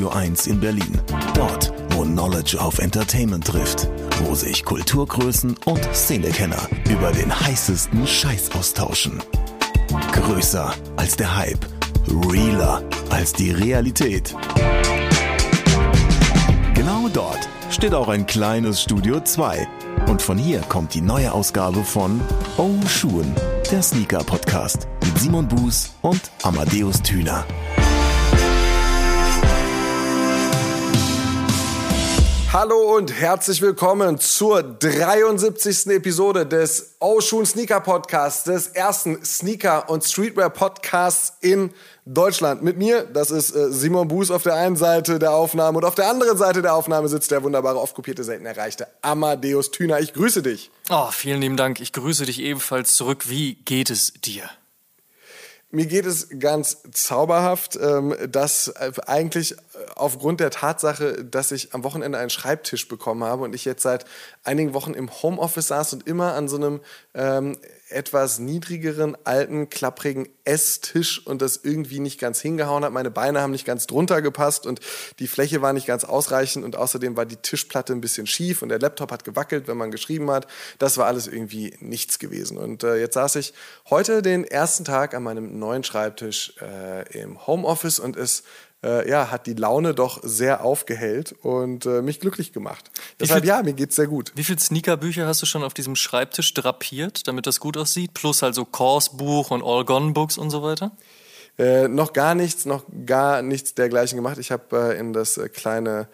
Studio 1 in Berlin. Dort, wo Knowledge auf Entertainment trifft. Wo sich Kulturgrößen und Szenekenner über den heißesten Scheiß austauschen. Größer als der Hype. Realer als die Realität. Genau dort steht auch ein kleines Studio 2. Und von hier kommt die neue Ausgabe von Oh Schuhen, der Sneaker Podcast mit Simon Buß und Amadeus Thüner. Hallo und herzlich willkommen zur 73. Episode des Ocean Sneaker Podcasts, des ersten Sneaker- und Streetwear-Podcasts in Deutschland. Mit mir, das ist äh, Simon Buß auf der einen Seite der Aufnahme und auf der anderen Seite der Aufnahme sitzt der wunderbare, oft kopierte, selten erreichte Amadeus Thüner. Ich grüße dich. Oh, vielen lieben Dank. Ich grüße dich ebenfalls zurück. Wie geht es dir? Mir geht es ganz zauberhaft, ähm, dass äh, eigentlich aufgrund der Tatsache, dass ich am Wochenende einen Schreibtisch bekommen habe und ich jetzt seit einigen Wochen im Homeoffice saß und immer an so einem ähm, etwas niedrigeren, alten, klapprigen Esstisch und das irgendwie nicht ganz hingehauen hat. Meine Beine haben nicht ganz drunter gepasst und die Fläche war nicht ganz ausreichend und außerdem war die Tischplatte ein bisschen schief und der Laptop hat gewackelt, wenn man geschrieben hat. Das war alles irgendwie nichts gewesen. Und äh, jetzt saß ich heute den ersten Tag an meinem neuen Schreibtisch äh, im Homeoffice und es äh, ja, hat die Laune doch sehr aufgehellt und äh, mich glücklich gemacht. Deshalb, viel, ja, mir geht's sehr gut. Wie viele Sneakerbücher hast du schon auf diesem Schreibtisch drapiert, damit das gut aussieht? Plus also Course-Buch und All-Gone-Books und so weiter? Äh, noch gar nichts, noch gar nichts dergleichen gemacht. Ich habe äh, in das äh, kleine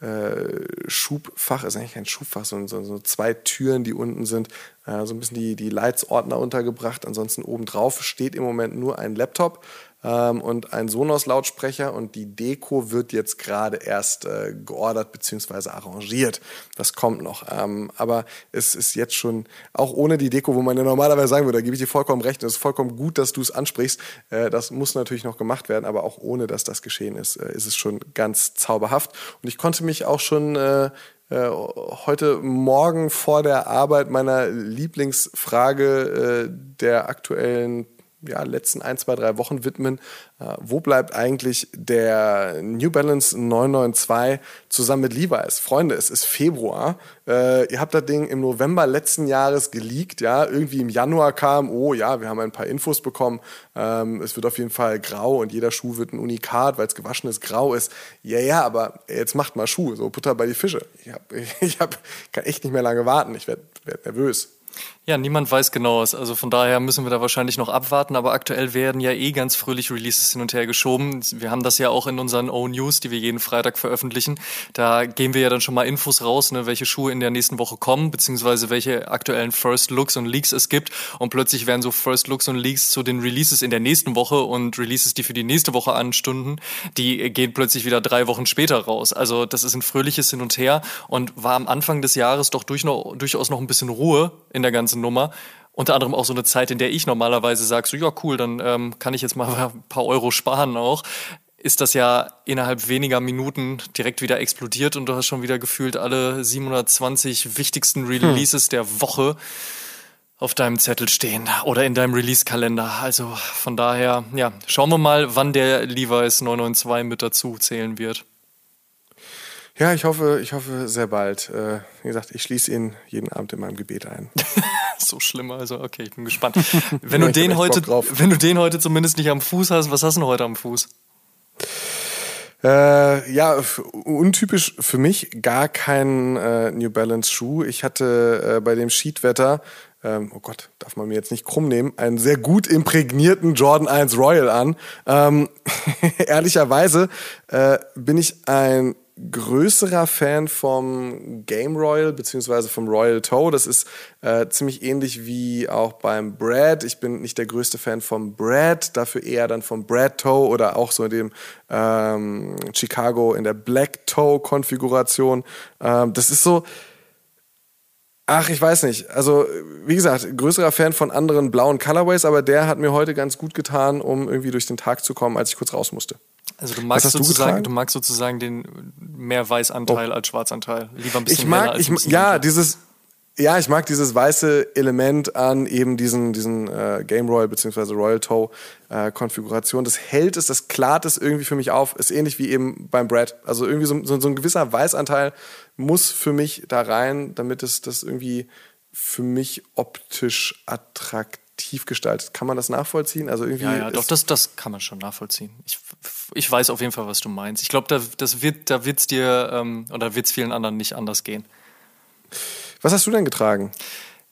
äh, Schubfach, ist eigentlich kein Schubfach, sondern so, so, zwei Türen, die unten sind, so ein bisschen die, die Leitsordner untergebracht. Ansonsten obendrauf steht im Moment nur ein Laptop und ein Sonos-Lautsprecher und die Deko wird jetzt gerade erst äh, geordert bzw. arrangiert. Das kommt noch. Ähm, aber es ist jetzt schon, auch ohne die Deko, wo man ja normalerweise sagen würde, da gebe ich dir vollkommen recht, es ist vollkommen gut, dass du es ansprichst. Äh, das muss natürlich noch gemacht werden, aber auch ohne, dass das geschehen ist, äh, ist es schon ganz zauberhaft. Und ich konnte mich auch schon äh, äh heute Morgen vor der Arbeit meiner Lieblingsfrage äh, der aktuellen ja, letzten ein, zwei, drei Wochen widmen. Äh, wo bleibt eigentlich der New Balance 992 zusammen mit Levi's? Freunde, es ist Februar. Äh, ihr habt das Ding im November letzten Jahres geleakt. Ja, irgendwie im Januar kam, oh ja, wir haben ein paar Infos bekommen. Ähm, es wird auf jeden Fall grau und jeder Schuh wird ein Unikat, weil es gewaschenes Grau ist. Ja, ja, aber jetzt macht mal Schuhe, so Butter bei die Fische. Ich, hab, ich hab, kann echt nicht mehr lange warten. Ich werde werd nervös. Ja, niemand weiß genaues. Also von daher müssen wir da wahrscheinlich noch abwarten. Aber aktuell werden ja eh ganz fröhlich Releases hin und her geschoben. Wir haben das ja auch in unseren O-News, die wir jeden Freitag veröffentlichen. Da geben wir ja dann schon mal Infos raus, ne, welche Schuhe in der nächsten Woche kommen, beziehungsweise welche aktuellen First Looks und Leaks es gibt. Und plötzlich werden so First Looks und Leaks zu den Releases in der nächsten Woche und Releases, die für die nächste Woche anstunden, die gehen plötzlich wieder drei Wochen später raus. Also das ist ein fröhliches Hin und Her und war am Anfang des Jahres doch durch noch, durchaus noch ein bisschen Ruhe in der ganzen ganzen Nummer. Unter anderem auch so eine Zeit, in der ich normalerweise sage, so ja cool, dann ähm, kann ich jetzt mal ein paar Euro sparen auch ist das ja innerhalb weniger Minuten direkt wieder explodiert und du hast schon wieder gefühlt alle 720 wichtigsten Releases hm. der Woche auf deinem Zettel stehen oder in deinem Release-Kalender. Also von daher, ja, schauen wir mal, wann der Levi's 992 mit dazu zählen wird. Ja, ich hoffe, ich hoffe sehr bald. Äh, wie gesagt, ich schließe ihn jeden Abend in meinem Gebet ein. so schlimm, also okay, ich bin gespannt. Wenn du den heute, wenn du den heute zumindest nicht am Fuß hast, was hast du denn heute am Fuß? Äh, ja, untypisch für mich gar kein äh, New Balance Schuh. Ich hatte äh, bei dem Sheetwetter, ähm, oh Gott, darf man mir jetzt nicht krumm nehmen, einen sehr gut imprägnierten Jordan 1 Royal an. Ähm, ehrlicherweise äh, bin ich ein größerer Fan vom Game Royal beziehungsweise vom Royal Toe. Das ist äh, ziemlich ähnlich wie auch beim Brad. Ich bin nicht der größte Fan vom Brad, dafür eher dann vom Brad Toe oder auch so in dem ähm, Chicago in der Black Toe Konfiguration. Ähm, das ist so. Ach, ich weiß nicht. Also, wie gesagt, größerer Fan von anderen blauen Colorways, aber der hat mir heute ganz gut getan, um irgendwie durch den Tag zu kommen, als ich kurz raus musste. Also du magst sozusagen, du, du, magst sozusagen den mehr Weißanteil oh. als Schwarzanteil. Lieber ein bisschen ich mag, ich, Ja, dieses, ja, ich mag dieses weiße Element an eben diesen, diesen äh, Game Royal bzw. Royal Toe äh, Konfiguration. Das hält es, das klart es irgendwie für mich auf. Ist ähnlich wie eben beim Brad. Also irgendwie so, so, so ein gewisser Weißanteil muss für mich da rein, damit es das irgendwie für mich optisch attraktiv gestaltet. Kann man das nachvollziehen? Also irgendwie ja, ja, doch, das, das kann man schon nachvollziehen. Ich, ich weiß auf jeden Fall, was du meinst. Ich glaube, da, das wird, da wird's dir ähm, oder wird es vielen anderen nicht anders gehen. Was hast du denn getragen?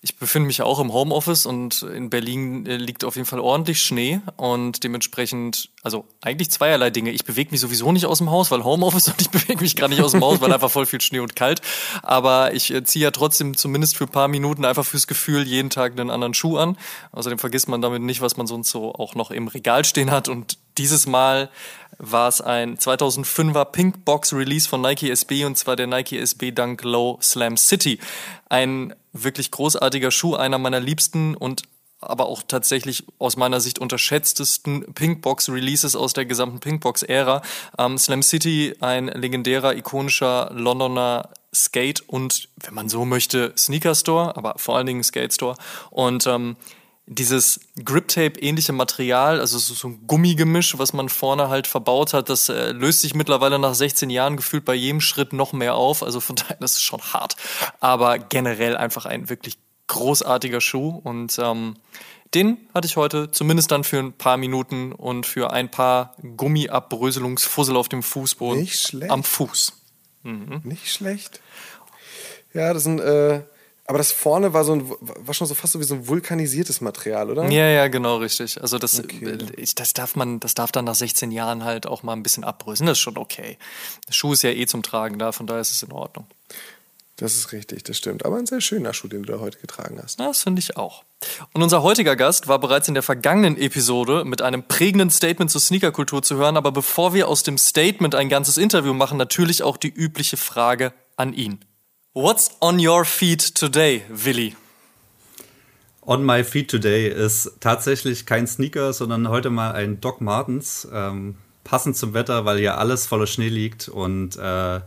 Ich befinde mich auch im Homeoffice und in Berlin äh, liegt auf jeden Fall ordentlich Schnee und dementsprechend, also eigentlich zweierlei Dinge. Ich bewege mich sowieso nicht aus dem Haus, weil Homeoffice und ich bewege mich gar nicht aus dem Haus, weil einfach voll viel Schnee und kalt. Aber ich äh, ziehe ja trotzdem zumindest für ein paar Minuten einfach fürs Gefühl jeden Tag einen anderen Schuh an. Außerdem vergisst man damit nicht, was man sonst so auch noch im Regal stehen hat und dieses Mal war es ein 2005er Pink Box Release von Nike SB und zwar der Nike SB Dunk Low Slam City. Ein wirklich großartiger Schuh, einer meiner liebsten und aber auch tatsächlich aus meiner Sicht unterschätztesten Pinkbox Releases aus der gesamten Pinkbox Ära. Ähm, Slam City, ein legendärer, ikonischer Londoner Skate und, wenn man so möchte, Sneaker Store, aber vor allen Dingen Skate Store. Und ähm, dieses Grip-Tape-ähnliche Material, also so ein Gummigemisch, was man vorne halt verbaut hat, das äh, löst sich mittlerweile nach 16 Jahren gefühlt bei jedem Schritt noch mehr auf. Also von daher, das ist schon hart. Aber generell einfach ein wirklich großartiger Schuh und ähm, den hatte ich heute zumindest dann für ein paar Minuten und für ein paar Gummiabbröselungsfussel auf dem Fußboden. Nicht schlecht. Am Fuß. Mhm. Nicht schlecht. Ja, das sind äh, aber das vorne war so ein, war schon so fast so wie so ein vulkanisiertes Material, oder? Ja, ja, genau, richtig. Also das, okay. ich, das darf man, das darf dann nach 16 Jahren halt auch mal ein bisschen abbröseln. Das ist schon okay. Der Schuh ist ja eh zum Tragen da, von daher ist es in Ordnung. Das ist richtig, das stimmt. Aber ein sehr schöner Schuh, den du da heute getragen hast. Das finde ich auch. Und unser heutiger Gast war bereits in der vergangenen Episode mit einem prägenden Statement zur Sneakerkultur zu hören. Aber bevor wir aus dem Statement ein ganzes Interview machen, natürlich auch die übliche Frage an ihn. What's on your feet today, Willi? On my feet today ist tatsächlich kein Sneaker, sondern heute mal ein Doc Martens. Ähm, passend zum Wetter, weil hier alles voller Schnee liegt und äh,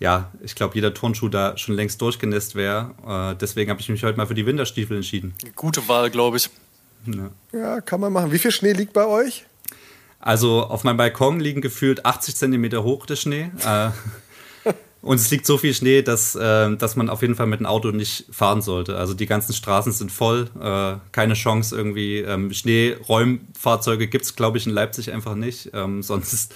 ja, ich glaube, jeder Turnschuh da schon längst durchgenässt wäre. Äh, deswegen habe ich mich heute mal für die Winterstiefel entschieden. Gute Wahl, glaube ich. Ja. ja, kann man machen. Wie viel Schnee liegt bei euch? Also auf meinem Balkon liegen gefühlt 80 Zentimeter hoch der Schnee. Äh, und es liegt so viel Schnee, dass, äh, dass man auf jeden Fall mit dem Auto nicht fahren sollte. Also die ganzen Straßen sind voll, äh, keine Chance irgendwie. Ähm, Schneeräumfahrzeuge gibt es, glaube ich, in Leipzig einfach nicht. Ähm, sonst,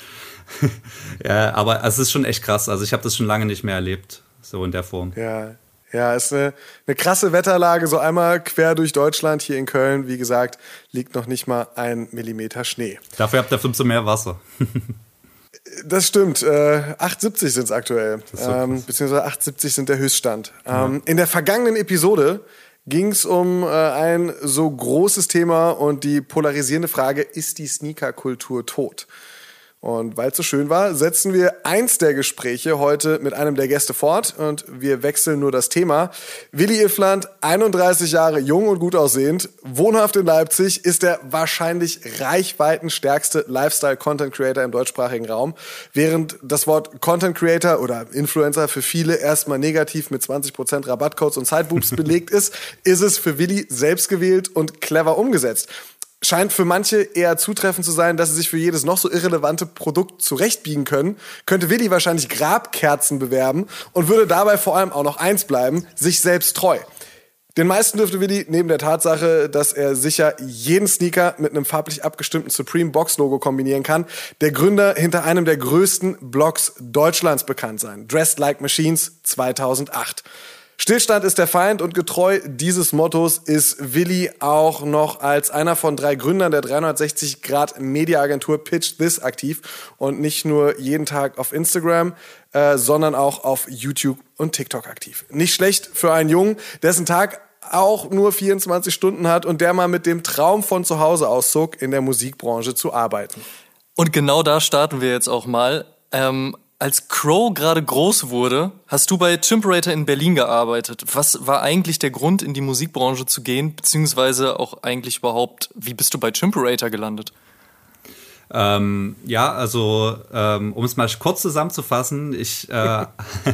ja, aber es ist schon echt krass. Also ich habe das schon lange nicht mehr erlebt, so in der Form. Ja, ja, ist eine, eine krasse Wetterlage, so einmal quer durch Deutschland. Hier in Köln, wie gesagt, liegt noch nicht mal ein Millimeter Schnee. Dafür habt ihr fünf mehr Wasser. Das stimmt. Äh, 8,70 sind es aktuell. Ähm, beziehungsweise 8,70 sind der Höchststand. Ähm, in der vergangenen Episode ging es um äh, ein so großes Thema und die polarisierende Frage, ist die Sneaker-Kultur tot? Und weil es so schön war, setzen wir eins der Gespräche heute mit einem der Gäste fort und wir wechseln nur das Thema. Willi Iffland, 31 Jahre jung und gut aussehend, wohnhaft in Leipzig, ist der wahrscheinlich reichweitenstärkste Lifestyle-Content Creator im deutschsprachigen Raum. Während das Wort Content Creator oder Influencer für viele erstmal negativ mit 20% Rabattcodes und Sideboobs belegt ist, ist es für Willi selbst gewählt und clever umgesetzt scheint für manche eher zutreffend zu sein, dass sie sich für jedes noch so irrelevante Produkt zurechtbiegen können, könnte Willi wahrscheinlich Grabkerzen bewerben und würde dabei vor allem auch noch eins bleiben, sich selbst treu. Den meisten dürfte Willi neben der Tatsache, dass er sicher jeden Sneaker mit einem farblich abgestimmten Supreme Box Logo kombinieren kann, der Gründer hinter einem der größten Blogs Deutschlands bekannt sein. Dressed Like Machines 2008. Stillstand ist der Feind und getreu dieses Mottos ist Willi auch noch als einer von drei Gründern der 360 Grad Mediaagentur Pitch This aktiv und nicht nur jeden Tag auf Instagram, äh, sondern auch auf YouTube und TikTok aktiv. Nicht schlecht für einen Jungen, dessen Tag auch nur 24 Stunden hat und der mal mit dem Traum von zu Hause auszog, in der Musikbranche zu arbeiten. Und genau da starten wir jetzt auch mal. Ähm, als Crow gerade groß wurde, hast du bei Chimperator in Berlin gearbeitet. Was war eigentlich der Grund, in die Musikbranche zu gehen, beziehungsweise auch eigentlich überhaupt, wie bist du bei Chimperator gelandet? Ähm, ja, also ähm, um es mal kurz zusammenzufassen, ich, äh,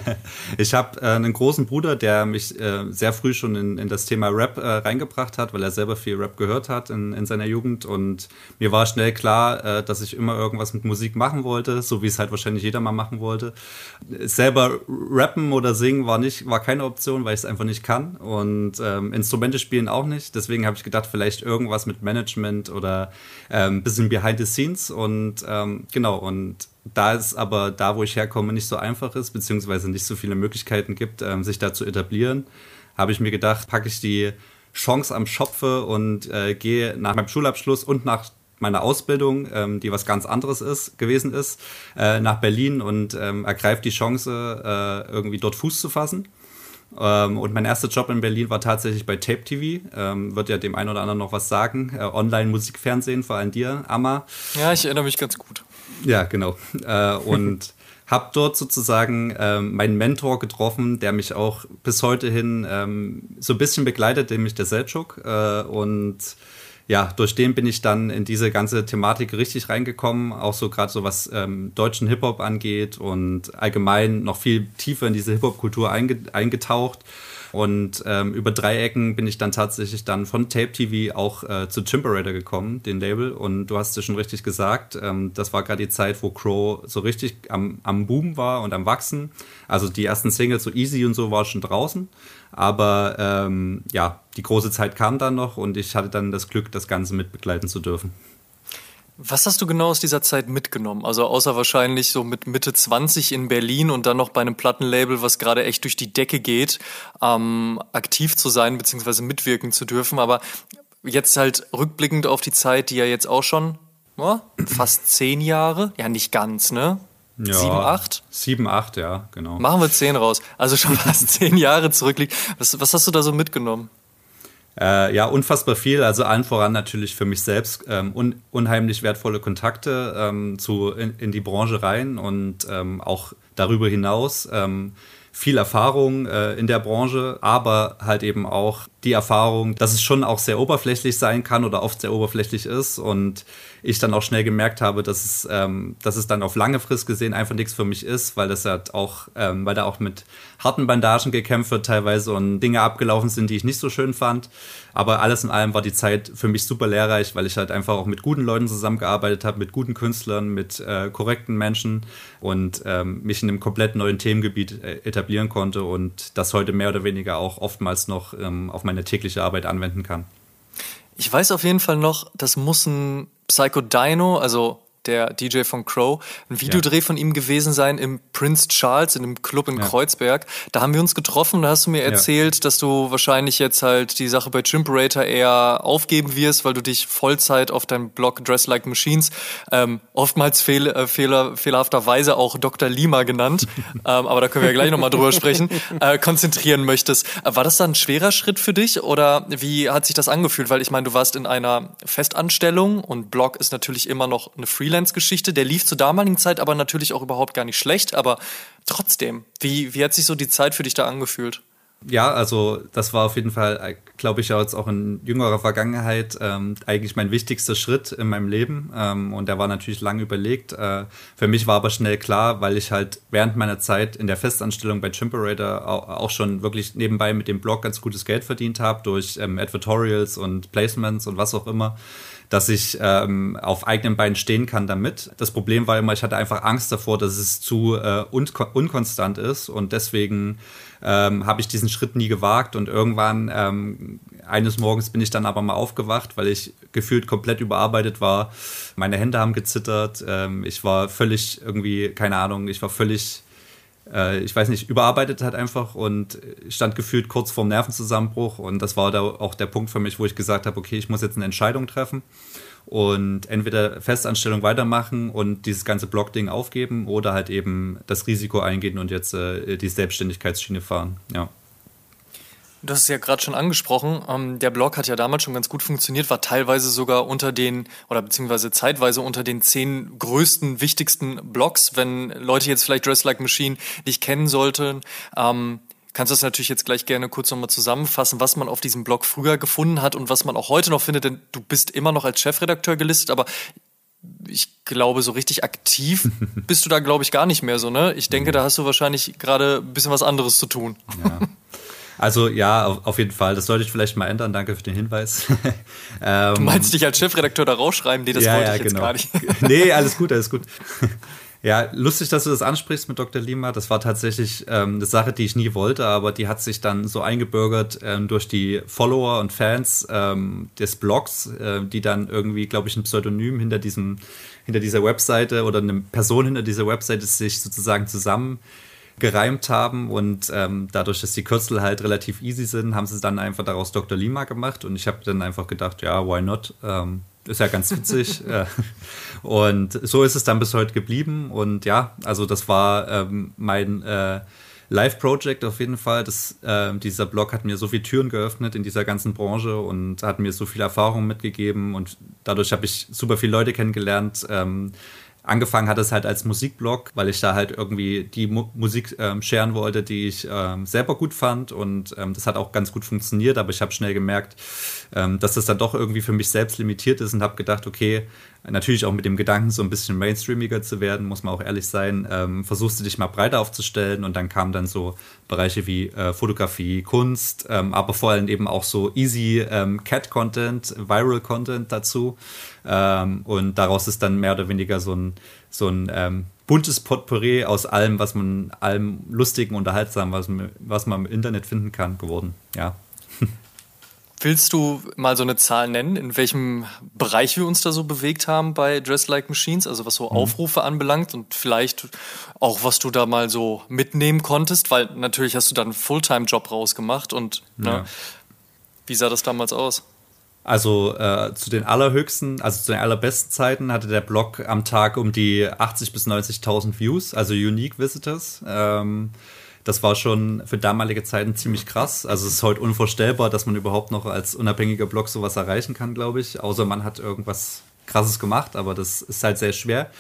ich habe äh, einen großen Bruder, der mich äh, sehr früh schon in, in das Thema Rap äh, reingebracht hat, weil er selber viel Rap gehört hat in, in seiner Jugend. Und mir war schnell klar, äh, dass ich immer irgendwas mit Musik machen wollte, so wie es halt wahrscheinlich jeder mal machen wollte. Selber rappen oder singen war nicht, war keine Option, weil ich es einfach nicht kann. Und ähm, Instrumente spielen auch nicht. Deswegen habe ich gedacht, vielleicht irgendwas mit Management oder ein ähm, bisschen behind the scenes und ähm, genau, und da es aber da, wo ich herkomme, nicht so einfach ist, beziehungsweise nicht so viele Möglichkeiten gibt, ähm, sich da zu etablieren, habe ich mir gedacht, packe ich die Chance am Schopfe und äh, gehe nach meinem Schulabschluss und nach meiner Ausbildung, ähm, die was ganz anderes ist, gewesen ist, äh, nach Berlin und ähm, ergreife die Chance, äh, irgendwie dort Fuß zu fassen. Ähm, und mein erster Job in Berlin war tatsächlich bei Tape TV. Ähm, wird ja dem einen oder anderen noch was sagen. Äh, Online-Musikfernsehen, vor allem dir, Amma. Ja, ich erinnere mich ganz gut. Ja, genau. Äh, und habe dort sozusagen ähm, meinen Mentor getroffen, der mich auch bis heute hin so ein bisschen begleitet, nämlich der Selchuk. Äh, und ja, durch den bin ich dann in diese ganze Thematik richtig reingekommen, auch so gerade so was ähm, deutschen Hip-Hop angeht und allgemein noch viel tiefer in diese Hip-Hop-Kultur einge eingetaucht. Und ähm, über drei Ecken bin ich dann tatsächlich dann von Tape TV auch äh, zu Chimperator gekommen, den Label. Und du hast es schon richtig gesagt, ähm, das war gerade die Zeit, wo Crow so richtig am, am Boom war und am Wachsen. Also die ersten Singles, so Easy und so, war schon draußen. Aber ähm, ja, die große Zeit kam dann noch und ich hatte dann das Glück, das Ganze mit begleiten zu dürfen. Was hast du genau aus dieser Zeit mitgenommen? Also außer wahrscheinlich so mit Mitte 20 in Berlin und dann noch bei einem Plattenlabel, was gerade echt durch die Decke geht, ähm, aktiv zu sein bzw. mitwirken zu dürfen. Aber jetzt halt rückblickend auf die Zeit, die ja jetzt auch schon oh, fast zehn Jahre, ja nicht ganz, ne? Ja, sieben, acht? Sieben, acht, ja, genau. Machen wir zehn raus. Also schon fast zehn Jahre zurückliegt. Was, was hast du da so mitgenommen? Äh, ja, unfassbar viel. Also allen voran natürlich für mich selbst ähm, un unheimlich wertvolle Kontakte ähm, zu, in, in, die Branche rein und ähm, auch darüber hinaus ähm, viel Erfahrung äh, in der Branche, aber halt eben auch die Erfahrung, dass es schon auch sehr oberflächlich sein kann oder oft sehr oberflächlich ist und ich dann auch schnell gemerkt habe, dass es, ähm, dass es dann auf lange Frist gesehen einfach nichts für mich ist, weil das halt auch, ähm, weil da auch mit harten Bandagen gekämpft wird teilweise und Dinge abgelaufen sind, die ich nicht so schön fand. Aber alles in allem war die Zeit für mich super lehrreich, weil ich halt einfach auch mit guten Leuten zusammengearbeitet habe, mit guten Künstlern, mit äh, korrekten Menschen und ähm, mich in einem komplett neuen Themengebiet äh, etablieren konnte und das heute mehr oder weniger auch oftmals noch ähm, auf meine tägliche Arbeit anwenden kann. Ich weiß auf jeden Fall noch, das muss ein Psycho Dino, also der DJ von Crow, ein Videodreh ja. von ihm gewesen sein im Prince Charles, in einem Club in ja. Kreuzberg. Da haben wir uns getroffen, da hast du mir erzählt, ja. dass du wahrscheinlich jetzt halt die Sache bei Chimperator eher aufgeben wirst, weil du dich Vollzeit auf deinem Blog Dress Like Machines, ähm, oftmals fehl, äh, fehler, fehlerhafterweise auch Dr. Lima genannt, ähm, aber da können wir ja gleich nochmal drüber sprechen, äh, konzentrieren möchtest. War das dann ein schwerer Schritt für dich oder wie hat sich das angefühlt? Weil ich meine, du warst in einer Festanstellung und Blog ist natürlich immer noch eine Freelance Freelance-Geschichte. Der lief zur damaligen Zeit aber natürlich auch überhaupt gar nicht schlecht. Aber trotzdem, wie, wie hat sich so die Zeit für dich da angefühlt? Ja, also das war auf jeden Fall, glaube ich, jetzt auch in jüngerer Vergangenheit ähm, eigentlich mein wichtigster Schritt in meinem Leben. Ähm, und der war natürlich lange überlegt. Äh, für mich war aber schnell klar, weil ich halt während meiner Zeit in der Festanstellung bei Chimperator auch, auch schon wirklich nebenbei mit dem Blog ganz gutes Geld verdient habe durch ähm, Advertorials und Placements und was auch immer dass ich ähm, auf eigenen Beinen stehen kann damit. Das Problem war immer, ich hatte einfach Angst davor, dass es zu äh, un unkonstant ist und deswegen ähm, habe ich diesen Schritt nie gewagt und irgendwann ähm, eines Morgens bin ich dann aber mal aufgewacht, weil ich gefühlt komplett überarbeitet war. Meine Hände haben gezittert. Ähm, ich war völlig irgendwie, keine Ahnung, ich war völlig äh, ich weiß nicht, überarbeitet hat einfach und stand gefühlt kurz vorm Nervenzusammenbruch. Und das war da auch der Punkt für mich, wo ich gesagt habe, okay, ich muss jetzt eine Entscheidung treffen und entweder Festanstellung weitermachen und dieses ganze Blog-Ding aufgeben oder halt eben das Risiko eingehen und jetzt äh, die Selbstständigkeitsschiene fahren. Ja. Du hast es ja gerade schon angesprochen. Ähm, der Blog hat ja damals schon ganz gut funktioniert, war teilweise sogar unter den oder beziehungsweise zeitweise unter den zehn größten, wichtigsten Blogs. Wenn Leute jetzt vielleicht Dress Like Machine nicht kennen sollten, ähm, kannst du das natürlich jetzt gleich gerne kurz nochmal zusammenfassen, was man auf diesem Blog früher gefunden hat und was man auch heute noch findet, denn du bist immer noch als Chefredakteur gelistet, aber ich glaube, so richtig aktiv bist du da, glaube ich, gar nicht mehr so, ne? Ich denke, da hast du wahrscheinlich gerade ein bisschen was anderes zu tun. Ja. Also ja, auf, jeden Fall. Das sollte ich vielleicht mal ändern. Danke für den Hinweis. ähm, du meinst dich als Chefredakteur da rausschreiben? Nee, das ja, wollte ja, ich jetzt genau. gar nicht. nee, alles gut, alles gut. Ja, lustig, dass du das ansprichst mit Dr. Lima. Das war tatsächlich ähm, eine Sache, die ich nie wollte, aber die hat sich dann so eingebürgert ähm, durch die Follower und Fans ähm, des Blogs, äh, die dann irgendwie, glaube ich, ein Pseudonym hinter diesem, hinter dieser Webseite oder eine Person hinter dieser Webseite sich sozusagen zusammen gereimt haben und ähm, dadurch, dass die Kürzel halt relativ easy sind, haben sie dann einfach daraus Dr. Lima gemacht und ich habe dann einfach gedacht, ja, why not? Ähm, ist ja ganz witzig. Äh, und so ist es dann bis heute geblieben. Und ja, also das war ähm, mein äh, Live-Project auf jeden Fall. Das, äh, dieser Blog hat mir so viele Türen geöffnet in dieser ganzen Branche und hat mir so viel Erfahrung mitgegeben. Und dadurch habe ich super viele Leute kennengelernt. Ähm, Angefangen hat es halt als Musikblog, weil ich da halt irgendwie die Mu Musik ähm, scheren wollte, die ich ähm, selber gut fand. Und ähm, das hat auch ganz gut funktioniert, aber ich habe schnell gemerkt, ähm, dass das dann doch irgendwie für mich selbst limitiert ist und habe gedacht, okay, natürlich auch mit dem Gedanken, so ein bisschen mainstreamiger zu werden, muss man auch ehrlich sein, ähm, versuchst du dich mal breiter aufzustellen und dann kamen dann so Bereiche wie äh, Fotografie, Kunst, ähm, aber vor allem eben auch so easy Cat-Content, Viral-Content dazu. Ähm, und daraus ist dann mehr oder weniger so ein, so ein ähm, buntes Potpourri aus allem, was man, allem lustigen, unterhaltsamen, was, was man im Internet finden kann, geworden. Ja. Willst du mal so eine Zahl nennen, in welchem Bereich wir uns da so bewegt haben bei Dress Like Machines, also was so mhm. Aufrufe anbelangt und vielleicht auch, was du da mal so mitnehmen konntest, weil natürlich hast du dann einen Fulltime-Job rausgemacht und ne, ja. ne, wie sah das damals aus? Also äh, zu den allerhöchsten, also zu den allerbesten Zeiten hatte der Blog am Tag um die 80 bis 90.000 Views, also Unique Visitors. Ähm, das war schon für damalige Zeiten ziemlich krass. Also es ist heute unvorstellbar, dass man überhaupt noch als unabhängiger Blog sowas erreichen kann, glaube ich. Außer man hat irgendwas Krasses gemacht, aber das ist halt sehr schwer.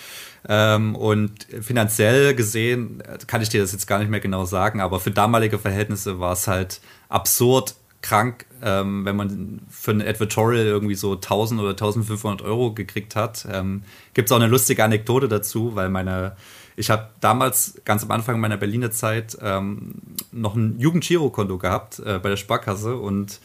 Ähm, und finanziell gesehen kann ich dir das jetzt gar nicht mehr genau sagen, aber für damalige Verhältnisse war es halt absurd, krank, ähm, wenn man für ein Advertorial irgendwie so 1000 oder 1500 Euro gekriegt hat. Ähm, Gibt es auch eine lustige Anekdote dazu, weil meine, ich habe damals ganz am Anfang meiner Berliner Zeit ähm, noch ein Jugendgirokonto gehabt äh, bei der Sparkasse und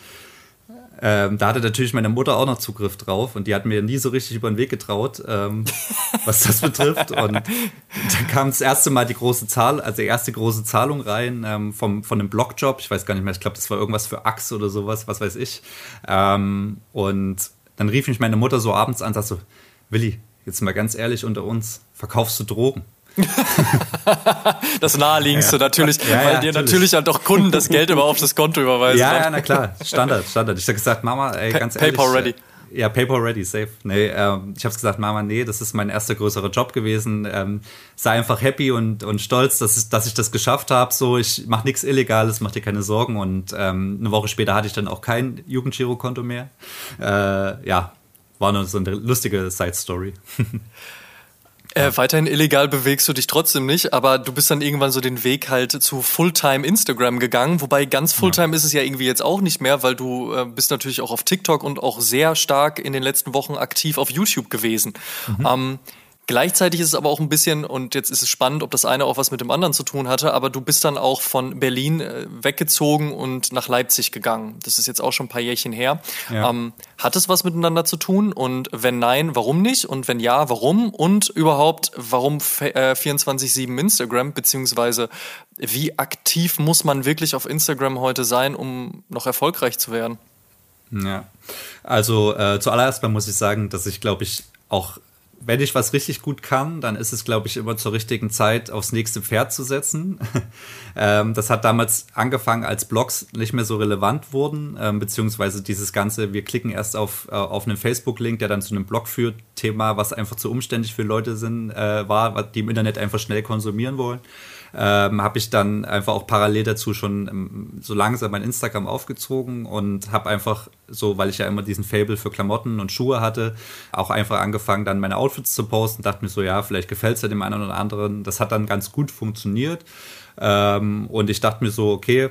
ähm, da hatte natürlich meine Mutter auch noch Zugriff drauf und die hat mir nie so richtig über den Weg getraut, ähm, was das betrifft. Und dann kam das erste Mal die große Zahl, also die erste große Zahlung rein ähm, vom, von einem Blogjob. Ich weiß gar nicht mehr, ich glaube, das war irgendwas für Axe oder sowas, was weiß ich. Ähm, und dann rief mich meine Mutter so abends an und sagte so, Willi, jetzt mal ganz ehrlich unter uns, verkaufst du Drogen? das naheliegendste ja. natürlich, ja, weil ja, dir natürlich. natürlich halt doch Kunden das Geld immer auf das Konto überweisen. Ja, ja, na klar, Standard, Standard. Ich habe gesagt, Mama, ey, ganz pa ehrlich. PayPal ready. Ja, PayPal ready, safe. Nee, ähm, ich habe gesagt, Mama, nee, das ist mein erster größerer Job gewesen. Ähm, sei einfach happy und, und stolz, dass ich, dass ich das geschafft habe. So, ich mache nichts Illegales, mach dir keine Sorgen. Und ähm, eine Woche später hatte ich dann auch kein Jugendgirokonto mehr. Äh, ja, war nur so eine lustige Side-Story. Äh, weiterhin illegal bewegst du dich trotzdem nicht, aber du bist dann irgendwann so den Weg halt zu Fulltime Instagram gegangen. Wobei ganz Fulltime ja. ist es ja irgendwie jetzt auch nicht mehr, weil du äh, bist natürlich auch auf TikTok und auch sehr stark in den letzten Wochen aktiv auf YouTube gewesen. Mhm. Ähm, Gleichzeitig ist es aber auch ein bisschen, und jetzt ist es spannend, ob das eine auch was mit dem anderen zu tun hatte, aber du bist dann auch von Berlin äh, weggezogen und nach Leipzig gegangen. Das ist jetzt auch schon ein paar Jährchen her. Ja. Ähm, hat es was miteinander zu tun? Und wenn nein, warum nicht? Und wenn ja, warum? Und überhaupt, warum äh, 24-7 Instagram? Beziehungsweise, wie aktiv muss man wirklich auf Instagram heute sein, um noch erfolgreich zu werden? Ja, also äh, zuallererst mal muss ich sagen, dass ich glaube ich auch wenn ich was richtig gut kann, dann ist es, glaube ich, immer zur richtigen Zeit aufs nächste Pferd zu setzen. ähm, das hat damals angefangen, als Blogs nicht mehr so relevant wurden, ähm, beziehungsweise dieses ganze, wir klicken erst auf, äh, auf einen Facebook-Link, der dann zu einem Blog führt, Thema, was einfach zu umständlich für Leute sind, äh, war, die im Internet einfach schnell konsumieren wollen ähm, habe ich dann einfach auch parallel dazu schon ähm, so langsam mein Instagram aufgezogen und habe einfach so, weil ich ja immer diesen Fable für Klamotten und Schuhe hatte, auch einfach angefangen, dann meine Outfits zu posten. Dachte mir so, ja, vielleicht gefällt es ja dem einen oder anderen. Das hat dann ganz gut funktioniert. Ähm, und ich dachte mir so, okay,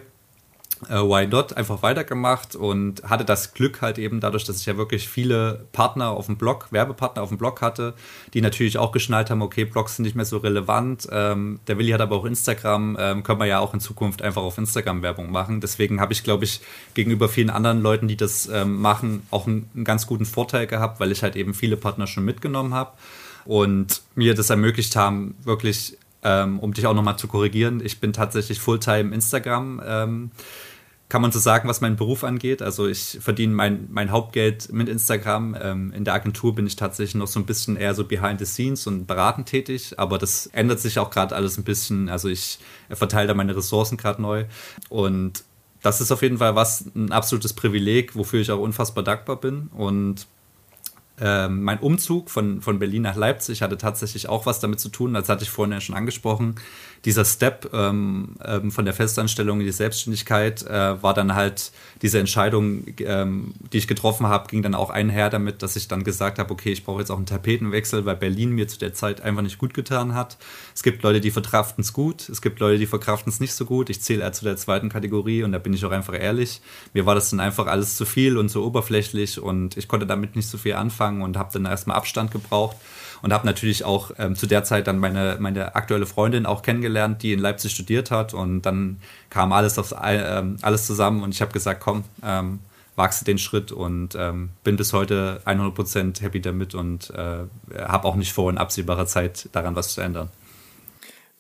äh, Why Not einfach weitergemacht und hatte das Glück halt eben dadurch, dass ich ja wirklich viele Partner auf dem Blog, Werbepartner auf dem Blog hatte, die natürlich auch geschnallt haben, okay, Blogs sind nicht mehr so relevant. Ähm, der Willi hat aber auch Instagram, ähm, können wir ja auch in Zukunft einfach auf Instagram Werbung machen. Deswegen habe ich, glaube ich, gegenüber vielen anderen Leuten, die das ähm, machen, auch einen, einen ganz guten Vorteil gehabt, weil ich halt eben viele Partner schon mitgenommen habe und mir das ermöglicht haben, wirklich ähm, um dich auch nochmal zu korrigieren, ich bin tatsächlich Fulltime Instagram ähm, kann man so sagen, was meinen Beruf angeht. Also ich verdiene mein, mein Hauptgeld mit Instagram. Ähm, in der Agentur bin ich tatsächlich noch so ein bisschen eher so behind the scenes und beratend tätig, aber das ändert sich auch gerade alles ein bisschen. Also ich verteile da meine Ressourcen gerade neu und das ist auf jeden Fall was, ein absolutes Privileg, wofür ich auch unfassbar dankbar bin und ähm, mein Umzug von, von Berlin nach Leipzig hatte tatsächlich auch was damit zu tun, das hatte ich vorhin ja schon angesprochen dieser Step ähm, ähm, von der Festanstellung in die Selbstständigkeit äh, war dann halt diese Entscheidung, ähm, die ich getroffen habe, ging dann auch einher damit, dass ich dann gesagt habe, okay, ich brauche jetzt auch einen Tapetenwechsel, weil Berlin mir zu der Zeit einfach nicht gut getan hat. Es gibt Leute, die verkraften es gut, es gibt Leute, die verkraften es nicht so gut. Ich zähle eher zu der zweiten Kategorie und da bin ich auch einfach ehrlich. Mir war das dann einfach alles zu viel und so oberflächlich und ich konnte damit nicht so viel anfangen und habe dann erstmal Abstand gebraucht und habe natürlich auch ähm, zu der Zeit dann meine, meine aktuelle Freundin auch kennengelernt, die in Leipzig studiert hat und dann kam alles, aufs, äh, alles zusammen und ich habe gesagt, komm, ähm, du den Schritt und ähm, bin bis heute 100% happy damit und äh, habe auch nicht vor, in absehbarer Zeit daran was zu ändern.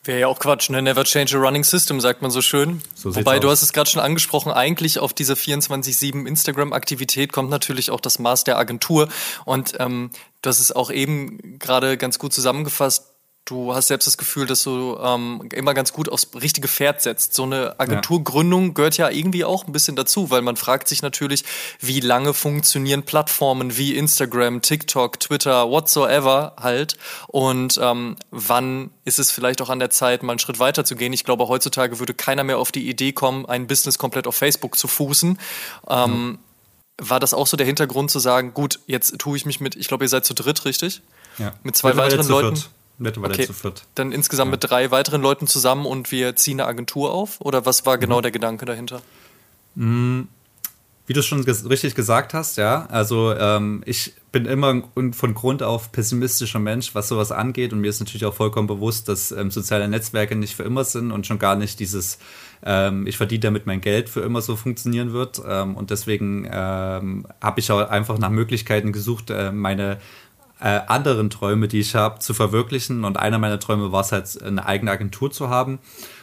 Wäre ja auch Quatsch, ne? Never change a running system, sagt man so schön. So Wobei, du hast es gerade schon angesprochen, eigentlich auf diese 24-7 Instagram-Aktivität kommt natürlich auch das Maß der Agentur. Und ähm, hast es auch eben gerade ganz gut zusammengefasst du hast selbst das Gefühl, dass du ähm, immer ganz gut aufs richtige Pferd setzt. So eine Agenturgründung gehört ja irgendwie auch ein bisschen dazu, weil man fragt sich natürlich, wie lange funktionieren Plattformen wie Instagram, TikTok, Twitter, whatsoever halt und ähm, wann ist es vielleicht auch an der Zeit, mal einen Schritt weiter zu gehen. Ich glaube, heutzutage würde keiner mehr auf die Idee kommen, ein Business komplett auf Facebook zu fußen. Ähm, mhm. War das auch so der Hintergrund zu sagen, gut, jetzt tue ich mich mit, ich glaube, ihr seid zu dritt, richtig? Ja. Mit zwei weiteren Leuten. Viert. Mittlerweile okay. zu viert. Dann insgesamt ja. mit drei weiteren Leuten zusammen und wir ziehen eine Agentur auf? Oder was war genau mhm. der Gedanke dahinter? Mhm. Wie du schon ges richtig gesagt hast, ja. Also ähm, ich bin immer von Grund auf pessimistischer Mensch, was sowas angeht. Und mir ist natürlich auch vollkommen bewusst, dass ähm, soziale Netzwerke nicht für immer sind und schon gar nicht dieses, ähm, ich verdiene damit mein Geld für immer so funktionieren wird. Ähm, und deswegen ähm, habe ich auch einfach nach Möglichkeiten gesucht, äh, meine äh, anderen Träume, die ich habe, zu verwirklichen. Und einer meiner Träume war es halt, eine eigene Agentur zu haben.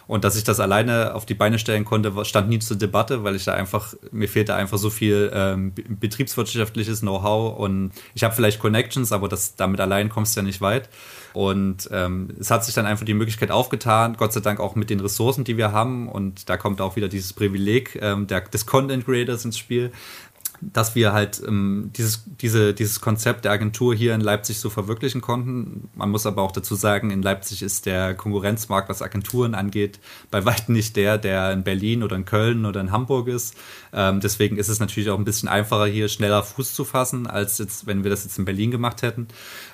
Und dass ich das alleine auf die Beine stellen konnte, stand nie zur Debatte, weil ich da einfach, mir fehlte einfach so viel ähm, betriebswirtschaftliches Know-how und ich habe vielleicht Connections, aber das, damit allein kommst du ja nicht weit. Und ähm, es hat sich dann einfach die Möglichkeit aufgetan, Gott sei Dank auch mit den Ressourcen, die wir haben. Und da kommt auch wieder dieses Privileg ähm, der, des Content Creators ins Spiel, dass wir halt ähm, dieses, diese, dieses Konzept der Agentur hier in Leipzig so verwirklichen konnten. Man muss aber auch dazu sagen, in Leipzig ist der Konkurrenzmarkt, was Agenturen angeht, bei weitem nicht der, der in Berlin oder in Köln oder in Hamburg ist. Ähm, deswegen ist es natürlich auch ein bisschen einfacher, hier schneller Fuß zu fassen, als jetzt, wenn wir das jetzt in Berlin gemacht hätten.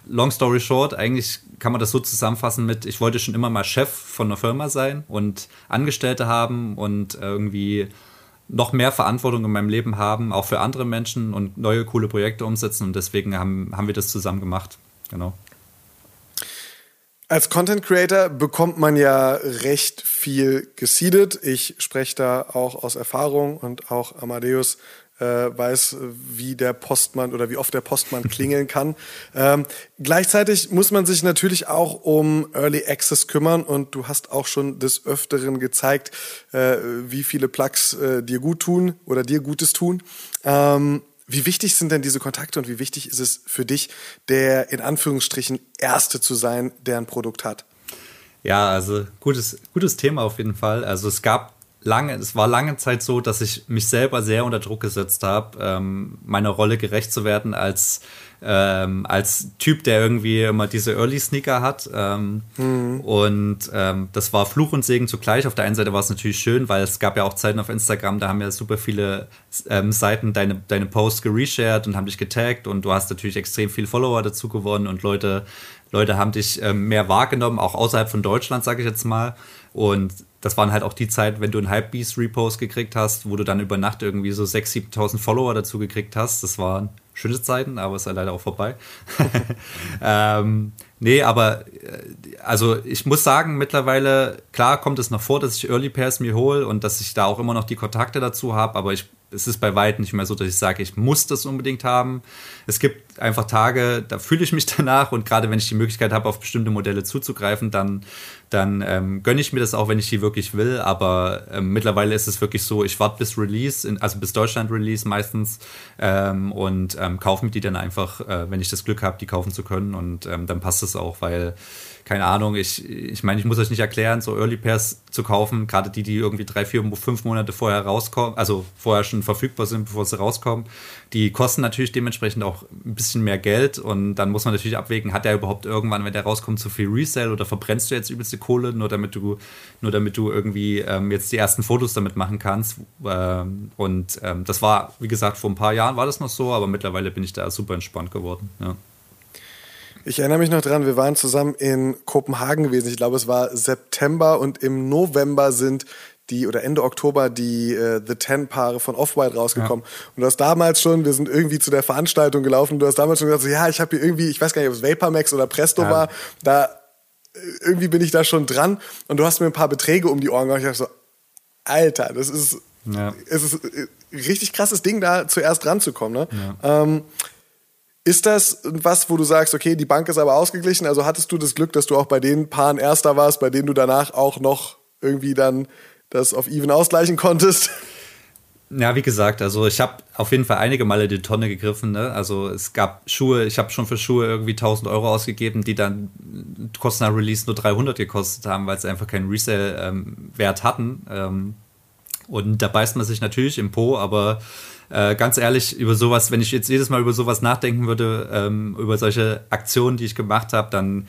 Long story short, eigentlich kann man das so zusammenfassen mit, ich wollte schon immer mal Chef von einer Firma sein und Angestellte haben und irgendwie noch mehr Verantwortung in meinem Leben haben, auch für andere Menschen und neue coole Projekte umsetzen. Und deswegen haben, haben wir das zusammen gemacht. Genau. Als Content Creator bekommt man ja recht viel gesiedet. Ich spreche da auch aus Erfahrung und auch Amadeus äh, weiß, wie der Postmann oder wie oft der Postmann klingeln kann. Ähm, gleichzeitig muss man sich natürlich auch um Early Access kümmern und du hast auch schon des Öfteren gezeigt, äh, wie viele Plugs äh, dir gut tun oder dir Gutes tun. Ähm, wie wichtig sind denn diese Kontakte und wie wichtig ist es für dich, der in Anführungsstrichen Erste zu sein, der ein Produkt hat? Ja, also gutes, gutes Thema auf jeden Fall. Also es gab lange, es war lange Zeit so, dass ich mich selber sehr unter Druck gesetzt habe, ähm, meiner Rolle gerecht zu werden als ähm, als Typ, der irgendwie immer diese Early Sneaker hat. Ähm, mhm. Und ähm, das war Fluch und Segen zugleich. Auf der einen Seite war es natürlich schön, weil es gab ja auch Zeiten auf Instagram, da haben ja super viele ähm, Seiten deine, deine Posts gereshared und haben dich getaggt und du hast natürlich extrem viel Follower dazu gewonnen und Leute, Leute haben dich ähm, mehr wahrgenommen, auch außerhalb von Deutschland, sage ich jetzt mal. Und das waren halt auch die Zeit, wenn du einen Hypebeast-Repost gekriegt hast, wo du dann über Nacht irgendwie so 6.000, 7.000 Follower dazu gekriegt hast. Das waren schöne Zeiten, aber ist ja leider auch vorbei. ähm, nee, aber äh, also ich muss sagen, mittlerweile, klar kommt es noch vor, dass ich Early Pairs mir hole und dass ich da auch immer noch die Kontakte dazu habe, aber ich es ist bei weitem nicht mehr so, dass ich sage, ich muss das unbedingt haben. Es gibt einfach Tage, da fühle ich mich danach und gerade wenn ich die Möglichkeit habe, auf bestimmte Modelle zuzugreifen, dann, dann ähm, gönne ich mir das auch, wenn ich die wirklich will. Aber ähm, mittlerweile ist es wirklich so, ich warte bis Release, in, also bis Deutschland Release meistens ähm, und ähm, kaufe mir die dann einfach, äh, wenn ich das Glück habe, die kaufen zu können und ähm, dann passt es auch, weil keine Ahnung, ich, ich meine, ich muss euch nicht erklären, so Early Pairs zu kaufen, gerade die, die irgendwie drei, vier, fünf Monate vorher rauskommen, also vorher schon verfügbar sind, bevor sie rauskommen, die kosten natürlich dementsprechend auch ein bisschen mehr Geld und dann muss man natürlich abwägen, hat der überhaupt irgendwann, wenn der rauskommt, zu viel Resale oder verbrennst du jetzt übelste Kohle, nur damit du, nur damit du irgendwie ähm, jetzt die ersten Fotos damit machen kannst. Ähm, und ähm, das war, wie gesagt, vor ein paar Jahren war das noch so, aber mittlerweile bin ich da super entspannt geworden. Ja. Ich erinnere mich noch dran, wir waren zusammen in Kopenhagen gewesen. Ich glaube, es war September und im November sind die oder Ende Oktober die äh, The Ten Paare von Off-White rausgekommen. Ja. Und du hast damals schon, wir sind irgendwie zu der Veranstaltung gelaufen, du hast damals schon gesagt, so, ja, ich habe hier irgendwie, ich weiß gar nicht, ob es Vapormax oder Presto ja. war, da äh, irgendwie bin ich da schon dran und du hast mir ein paar Beträge um die Ohren gemacht. Ich dachte so, Alter, das ist, ja. es ist ein äh, richtig krasses Ding, da zuerst ranzukommen. Ne? Ja. Ähm, ist das was, wo du sagst, okay, die Bank ist aber ausgeglichen? Also hattest du das Glück, dass du auch bei den Paaren Erster warst, bei denen du danach auch noch irgendwie dann das auf Even ausgleichen konntest? Ja, wie gesagt, also ich habe auf jeden Fall einige Male die Tonne gegriffen. Ne? Also es gab Schuhe, ich habe schon für Schuhe irgendwie 1000 Euro ausgegeben, die dann kosten nach Release nur 300 gekostet haben, weil sie einfach keinen Resale-Wert ähm, hatten. Ähm, und da beißt man sich natürlich im Po, aber äh, ganz ehrlich, über sowas, wenn ich jetzt jedes Mal über sowas nachdenken würde, ähm, über solche Aktionen, die ich gemacht habe, dann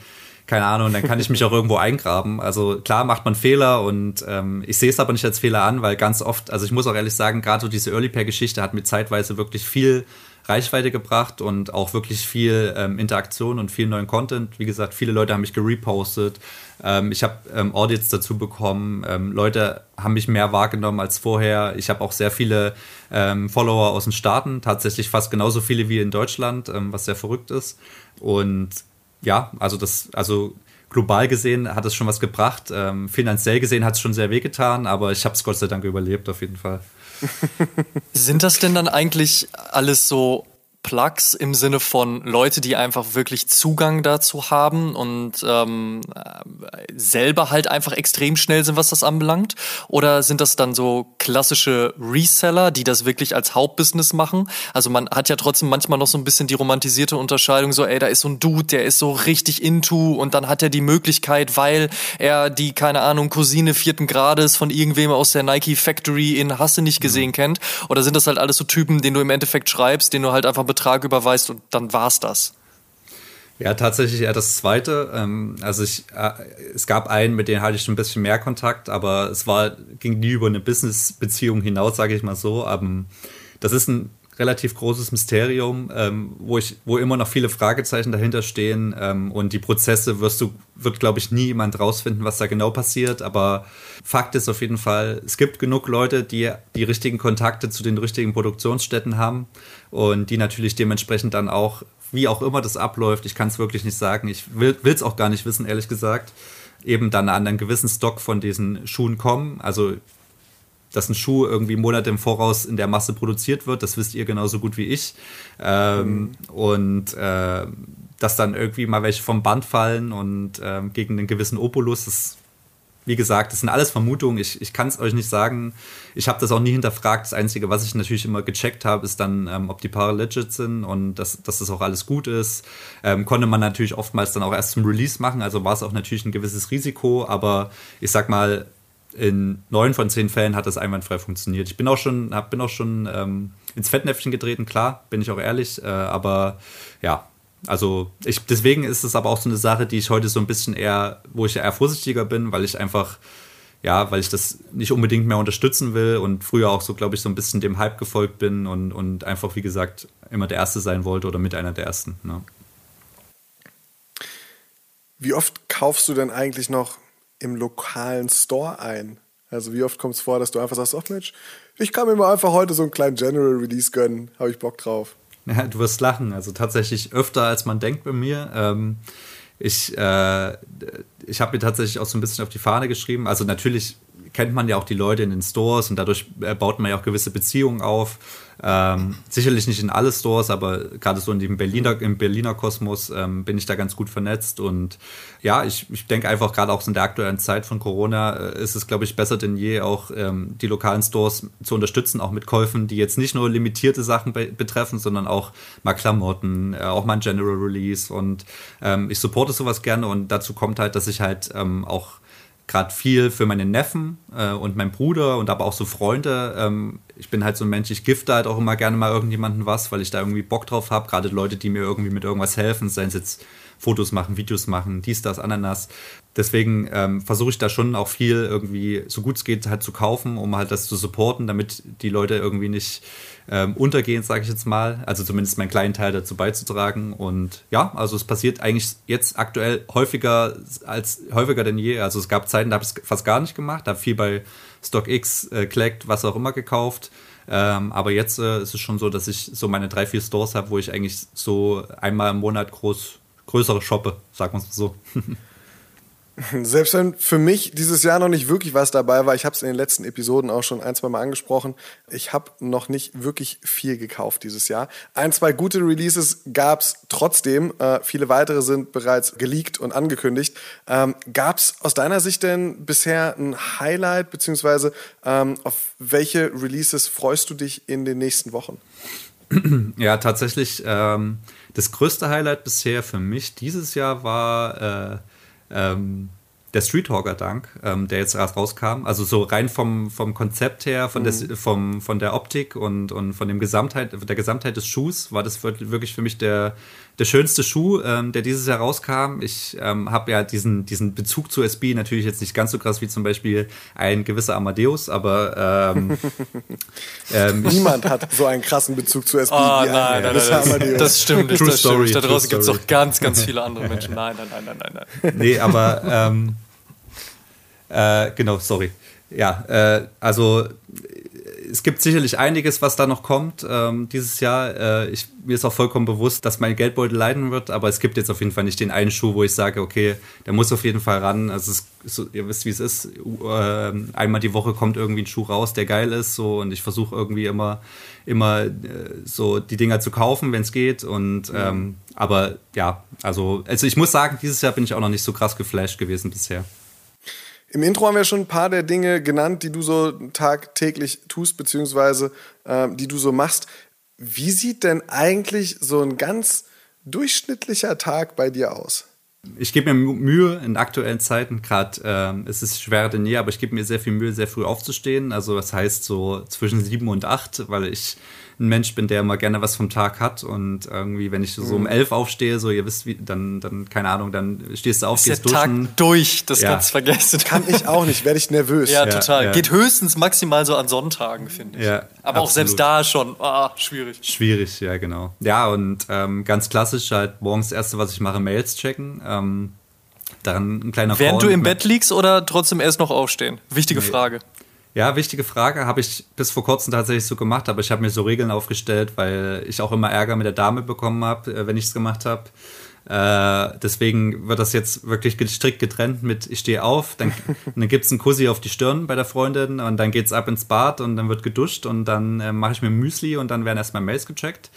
keine Ahnung, dann kann ich mich auch irgendwo eingraben. Also klar macht man Fehler und ähm, ich sehe es aber nicht als Fehler an, weil ganz oft, also ich muss auch ehrlich sagen, gerade so diese Early Pair-Geschichte hat mir zeitweise wirklich viel Reichweite gebracht und auch wirklich viel ähm, Interaktion und viel neuen Content. Wie gesagt, viele Leute haben mich gerepostet. Ähm, ich habe ähm, Audits dazu bekommen. Ähm, Leute haben mich mehr wahrgenommen als vorher. Ich habe auch sehr viele ähm, Follower aus den Staaten, tatsächlich fast genauso viele wie in Deutschland, ähm, was sehr verrückt ist. Und ja, also das, also global gesehen hat es schon was gebracht. Ähm, finanziell gesehen hat es schon sehr wehgetan, aber ich habe es Gott sei Dank überlebt auf jeden Fall. Sind das denn dann eigentlich alles so Plugs im Sinne von Leute, die einfach wirklich Zugang dazu haben und ähm, selber halt einfach extrem schnell sind, was das anbelangt? Oder sind das dann so klassische Reseller, die das wirklich als Hauptbusiness machen? Also man hat ja trotzdem manchmal noch so ein bisschen die romantisierte Unterscheidung, so ey, da ist so ein Dude, der ist so richtig into und dann hat er die Möglichkeit, weil er die, keine Ahnung, Cousine vierten Grades von irgendwem aus der Nike Factory in Hasse nicht gesehen mhm. kennt? Oder sind das halt alles so Typen, den du im Endeffekt schreibst, den du halt einfach Betrag überweist und dann war's das. Ja, tatsächlich eher das zweite. Ähm, also ich, äh, es gab einen, mit dem hatte ich ein bisschen mehr Kontakt, aber es war, ging nie über eine Business-Beziehung hinaus, sage ich mal so. Ähm, das ist ein relativ großes Mysterium, ähm, wo ich, wo immer noch viele Fragezeichen dahinter stehen ähm, und die Prozesse wirst du, wird glaube ich nie jemand rausfinden, was da genau passiert. Aber Fakt ist auf jeden Fall, es gibt genug Leute, die die richtigen Kontakte zu den richtigen Produktionsstätten haben und die natürlich dementsprechend dann auch, wie auch immer das abläuft, ich kann es wirklich nicht sagen, ich will es auch gar nicht wissen, ehrlich gesagt, eben dann an einen gewissen Stock von diesen Schuhen kommen. Also dass ein Schuh irgendwie Monate im Voraus in der Masse produziert wird, das wisst ihr genauso gut wie ich. Ähm, mhm. Und äh, dass dann irgendwie mal welche vom Band fallen und ähm, gegen einen gewissen Opulus, das wie gesagt, das sind alles Vermutungen. Ich, ich kann es euch nicht sagen. Ich habe das auch nie hinterfragt. Das Einzige, was ich natürlich immer gecheckt habe, ist dann, ähm, ob die Paare legit sind und dass, dass das auch alles gut ist. Ähm, konnte man natürlich oftmals dann auch erst zum Release machen. Also war es auch natürlich ein gewisses Risiko. Aber ich sag mal, in neun von zehn Fällen hat das einwandfrei funktioniert. Ich bin auch schon, hab, bin auch schon ähm, ins Fettnäpfchen getreten, klar, bin ich auch ehrlich. Äh, aber ja, also ich, deswegen ist es aber auch so eine Sache, die ich heute so ein bisschen eher, wo ich eher vorsichtiger bin, weil ich einfach, ja, weil ich das nicht unbedingt mehr unterstützen will und früher auch so, glaube ich, so ein bisschen dem Hype gefolgt bin und, und einfach, wie gesagt, immer der Erste sein wollte oder mit einer der Ersten. Ne? Wie oft kaufst du denn eigentlich noch im lokalen Store ein? Also wie oft kommt es vor, dass du einfach sagst, ach Mensch, ich kann mir mal einfach heute so einen kleinen General Release gönnen, habe ich Bock drauf. Ja, du wirst lachen. Also tatsächlich öfter, als man denkt bei mir. Ähm, ich äh, ich habe mir tatsächlich auch so ein bisschen auf die Fahne geschrieben. Also natürlich kennt man ja auch die Leute in den Stores und dadurch äh, baut man ja auch gewisse Beziehungen auf. Ähm, sicherlich nicht in alle Stores, aber gerade so in dem Berliner, im Berliner Kosmos ähm, bin ich da ganz gut vernetzt. Und ja, ich, ich denke einfach, gerade auch in der aktuellen Zeit von Corona äh, ist es, glaube ich, besser denn je, auch ähm, die lokalen Stores zu unterstützen, auch mit Käufen, die jetzt nicht nur limitierte Sachen be betreffen, sondern auch mal Klamotten, äh, auch mal ein General Release. Und ähm, ich supporte sowas gerne und dazu kommt halt, dass ich halt ähm, auch gerade viel für meine Neffen äh, und meinen Bruder und aber auch so Freunde. Ähm, ich bin halt so ein Mensch, ich gifte halt auch immer gerne mal irgendjemanden was, weil ich da irgendwie Bock drauf habe. Gerade Leute, die mir irgendwie mit irgendwas helfen, seien es jetzt Fotos machen, Videos machen, dies, das, Ananas. Deswegen ähm, versuche ich da schon auch viel irgendwie, so gut es geht, halt zu kaufen, um halt das zu supporten, damit die Leute irgendwie nicht ähm, untergehen, sage ich jetzt mal. Also zumindest meinen kleinen Teil dazu beizutragen. Und ja, also es passiert eigentlich jetzt aktuell häufiger als häufiger denn je. Also es gab Zeiten, da habe ich es fast gar nicht gemacht, habe viel bei StockX, äh, was auch immer gekauft. Ähm, aber jetzt äh, ist es schon so, dass ich so meine drei, vier Stores habe, wo ich eigentlich so einmal im Monat groß, größere shoppe, sagen wir es so. Selbst wenn für mich dieses Jahr noch nicht wirklich was dabei war, ich habe es in den letzten Episoden auch schon ein, zwei Mal angesprochen, ich habe noch nicht wirklich viel gekauft dieses Jahr. Ein, zwei gute Releases gab es trotzdem, äh, viele weitere sind bereits geleakt und angekündigt. Ähm, gab es aus deiner Sicht denn bisher ein Highlight, beziehungsweise ähm, auf welche Releases freust du dich in den nächsten Wochen? Ja, tatsächlich, ähm, das größte Highlight bisher für mich dieses Jahr war... Äh, ähm, der Street Hawker Dank, ähm, der jetzt rauskam. Also so rein vom, vom Konzept her, von, mhm. des, vom, von der Optik und, und von dem Gesamtheit, der Gesamtheit des Schuhs war das wirklich für mich der, der schönste Schuh, ähm, der dieses Jahr rauskam. Ich ähm, habe ja diesen, diesen Bezug zu SB natürlich jetzt nicht ganz so krass wie zum Beispiel ein gewisser Amadeus, aber ähm, ähm, niemand hat so einen krassen Bezug zu SB oh, wie nein, ein nein, nein, Amadeus. Das stimmt, True das Story, stimmt. Da draußen gibt es doch ganz, ganz viele andere Menschen. Nein, nein, nein, nein, nein. nein. Nee, aber ähm, äh, genau, sorry. Ja, äh, also es gibt sicherlich einiges, was da noch kommt ähm, dieses Jahr. Äh, ich, mir ist auch vollkommen bewusst, dass mein Geldbeutel leiden wird, aber es gibt jetzt auf jeden Fall nicht den einen Schuh, wo ich sage, okay, der muss auf jeden Fall ran. Also es, so, ihr wisst, wie es ist. Äh, einmal die Woche kommt irgendwie ein Schuh raus, der geil ist, so und ich versuche irgendwie immer, immer äh, so die Dinger zu kaufen, wenn es geht. Und ähm, aber ja, also, also ich muss sagen, dieses Jahr bin ich auch noch nicht so krass geflasht gewesen bisher. Im Intro haben wir schon ein paar der Dinge genannt, die du so tagtäglich tust, beziehungsweise äh, die du so machst. Wie sieht denn eigentlich so ein ganz durchschnittlicher Tag bei dir aus? Ich gebe mir Mühe in aktuellen Zeiten, gerade ähm, es ist schwerer denn je, aber ich gebe mir sehr viel Mühe, sehr früh aufzustehen. Also das heißt so zwischen sieben und acht, weil ich ein Mensch bin, der immer gerne was vom Tag hat und irgendwie, wenn ich so um mhm. elf aufstehe, so ihr wisst, wie, dann, dann keine Ahnung, dann stehst du auf, ist gehst der duschen. Tag durch, das ja. ganz vergessen. Kann ich auch nicht, werde ich nervös. Ja, total. Ja. Geht höchstens maximal so an Sonntagen, finde ich. Ja, Aber absolut. auch selbst da schon, ah, schwierig. Schwierig, ja, genau. Ja, und ähm, ganz klassisch halt morgens das erste, was ich mache, Mails checken. Ähm, dann ein kleiner Während Call du im Bett liegst oder trotzdem erst noch aufstehen? Wichtige nee. Frage. Ja, wichtige Frage. Habe ich bis vor kurzem tatsächlich so gemacht, aber ich habe mir so Regeln aufgestellt, weil ich auch immer Ärger mit der Dame bekommen habe, äh, wenn ich es gemacht habe. Äh, deswegen wird das jetzt wirklich strikt getrennt mit ich stehe auf, dann, dann gibt es einen Kussi auf die Stirn bei der Freundin und dann geht es ab ins Bad und dann wird geduscht und dann äh, mache ich mir Müsli und dann werden erstmal Mails gecheckt.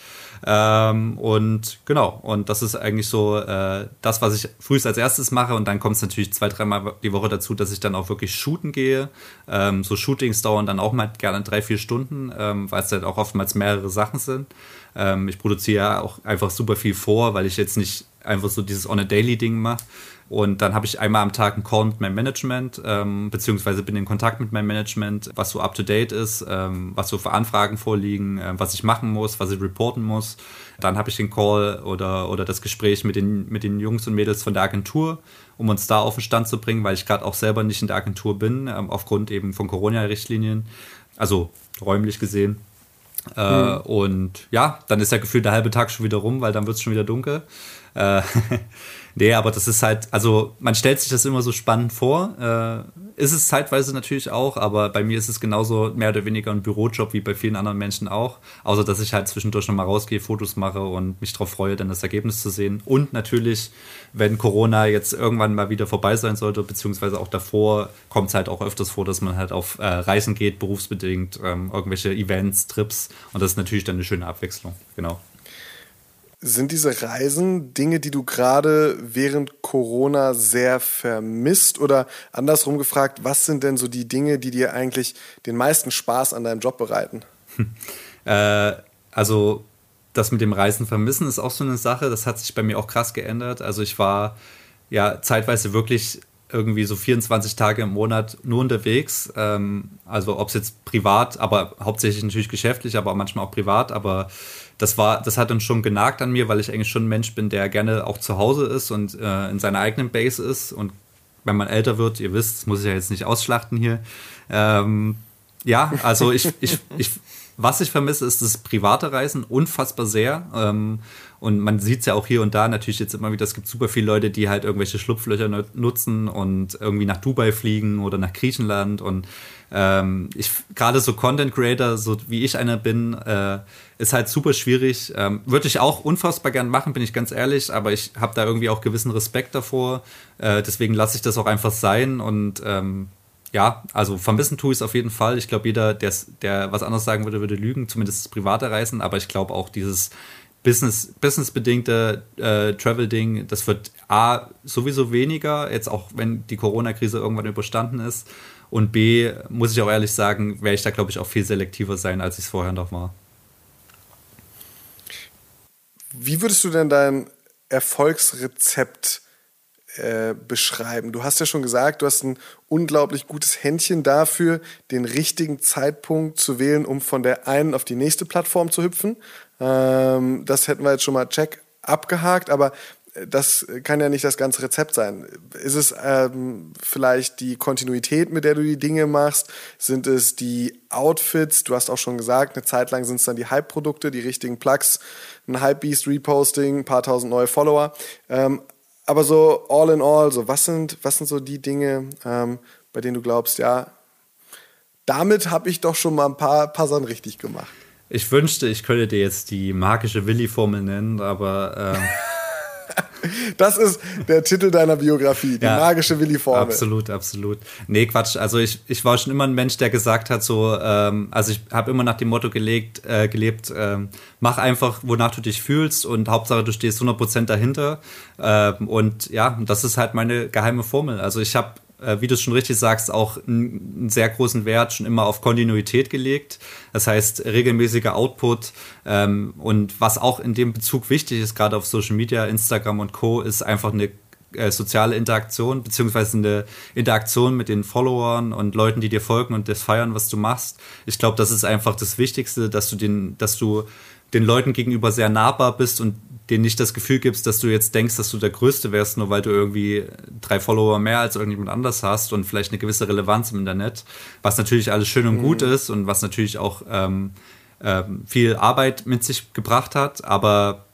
Ähm, und genau, und das ist eigentlich so äh, das, was ich frühest als erstes mache. Und dann kommt es natürlich zwei, dreimal die Woche dazu, dass ich dann auch wirklich shooten gehe. Ähm, so Shootings dauern dann auch mal gerne drei, vier Stunden, ähm, weil es halt auch oftmals mehrere Sachen sind. Ähm, ich produziere ja auch einfach super viel vor, weil ich jetzt nicht einfach so dieses On-a-Daily-Ding mache. Und dann habe ich einmal am Tag einen Call mit meinem Management, ähm, beziehungsweise bin in Kontakt mit meinem Management, was so up-to-date ist, ähm, was so für Anfragen vorliegen, äh, was ich machen muss, was ich reporten muss. Dann habe ich den Call oder, oder das Gespräch mit den, mit den Jungs und Mädels von der Agentur, um uns da auf den Stand zu bringen, weil ich gerade auch selber nicht in der Agentur bin, ähm, aufgrund eben von Corona-Richtlinien, also räumlich gesehen. Äh, mhm. Und ja, dann ist ja gefühlt der halbe Tag schon wieder rum, weil dann wird es schon wieder dunkel. Äh, Nee, aber das ist halt, also man stellt sich das immer so spannend vor. Äh, ist es zeitweise natürlich auch, aber bei mir ist es genauso mehr oder weniger ein Bürojob wie bei vielen anderen Menschen auch. Außer dass ich halt zwischendurch nochmal rausgehe, Fotos mache und mich darauf freue, dann das Ergebnis zu sehen. Und natürlich, wenn Corona jetzt irgendwann mal wieder vorbei sein sollte, beziehungsweise auch davor, kommt es halt auch öfters vor, dass man halt auf äh, Reisen geht, berufsbedingt, ähm, irgendwelche Events, Trips. Und das ist natürlich dann eine schöne Abwechslung. Genau. Sind diese Reisen Dinge, die du gerade während Corona sehr vermisst? Oder andersrum gefragt, was sind denn so die Dinge, die dir eigentlich den meisten Spaß an deinem Job bereiten? Äh, also das mit dem Reisen vermissen ist auch so eine Sache. Das hat sich bei mir auch krass geändert. Also ich war ja zeitweise wirklich irgendwie so 24 Tage im Monat nur unterwegs. Ähm, also ob es jetzt privat, aber hauptsächlich natürlich geschäftlich, aber manchmal auch privat. Aber das war, das hat dann schon genagt an mir, weil ich eigentlich schon ein Mensch bin, der gerne auch zu Hause ist und äh, in seiner eigenen Base ist. Und wenn man älter wird, ihr wisst, das muss ich ja jetzt nicht ausschlachten hier. Ähm, ja, also ich, ich, ich, was ich vermisse, ist das private Reisen unfassbar sehr. Ähm, und man sieht es ja auch hier und da natürlich jetzt immer wieder, es gibt super viele Leute, die halt irgendwelche Schlupflöcher nutzen und irgendwie nach Dubai fliegen oder nach Griechenland. Und ähm, ich gerade so Content Creator, so wie ich einer bin, äh, ist halt super schwierig. Ähm, Würde ich auch unfassbar gern machen, bin ich ganz ehrlich, aber ich habe da irgendwie auch gewissen Respekt davor. Äh, deswegen lasse ich das auch einfach sein und ähm, ja, also vermissen tue ich es auf jeden Fall. Ich glaube, jeder, der was anderes sagen würde, würde lügen, zumindest private Reisen, aber ich glaube auch dieses Business, businessbedingte äh, Travel-Ding, das wird A, sowieso weniger, jetzt auch wenn die Corona-Krise irgendwann überstanden ist. Und B, muss ich auch ehrlich sagen, werde ich da, glaube ich, auch viel selektiver sein, als ich es vorher noch war. Wie würdest du denn dein Erfolgsrezept äh, beschreiben? Du hast ja schon gesagt, du hast ein unglaublich gutes Händchen dafür, den richtigen Zeitpunkt zu wählen, um von der einen auf die nächste Plattform zu hüpfen. Ähm, das hätten wir jetzt schon mal check abgehakt, aber das kann ja nicht das ganze Rezept sein. Ist es ähm, vielleicht die Kontinuität, mit der du die Dinge machst? Sind es die Outfits? Du hast auch schon gesagt, eine Zeit lang sind es dann die Hype-Produkte, die richtigen Plugs, ein Hype-Beast-Reposting, ein paar tausend neue Follower. Ähm, aber so all in all, so was sind, was sind so die Dinge, ähm, bei denen du glaubst, ja, damit habe ich doch schon mal ein paar, paar Sachen richtig gemacht. Ich wünschte, ich könnte dir jetzt die magische Willi-Formel nennen, aber ähm Das ist der Titel deiner Biografie, die ja, magische Willi-Formel. Absolut, absolut. Nee, Quatsch. Also ich, ich war schon immer ein Mensch, der gesagt hat, so, ähm, also ich habe immer nach dem Motto gelegt, äh, gelebt, ähm, mach einfach, wonach du dich fühlst und Hauptsache, du stehst 100% dahinter. Ähm, und ja, das ist halt meine geheime Formel. Also ich habe äh, wie du schon richtig sagst, auch einen sehr großen Wert schon immer auf Kontinuität gelegt. Das heißt, regelmäßiger Output. Ähm, und was auch in dem Bezug wichtig ist, gerade auf Social Media, Instagram und Co., ist einfach eine äh, soziale Interaktion, beziehungsweise eine Interaktion mit den Followern und Leuten, die dir folgen und das feiern, was du machst. Ich glaube, das ist einfach das Wichtigste, dass du den, dass du den Leuten gegenüber sehr nahbar bist und denen nicht das Gefühl gibst, dass du jetzt denkst, dass du der Größte wärst, nur weil du irgendwie drei Follower mehr als irgendjemand anders hast und vielleicht eine gewisse Relevanz im Internet, was natürlich alles schön und mhm. gut ist und was natürlich auch ähm, ähm, viel Arbeit mit sich gebracht hat, aber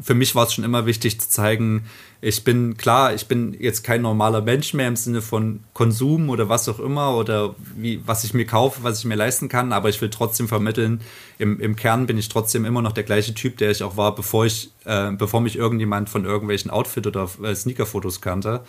für mich war es schon immer wichtig zu zeigen, ich bin klar, ich bin jetzt kein normaler Mensch mehr im Sinne von Konsum oder was auch immer oder wie, was ich mir kaufe, was ich mir leisten kann, aber ich will trotzdem vermitteln, im, im Kern bin ich trotzdem immer noch der gleiche Typ, der ich auch war, bevor ich, äh, bevor mich irgendjemand von irgendwelchen Outfit- oder äh, Sneaker-Fotos kannte.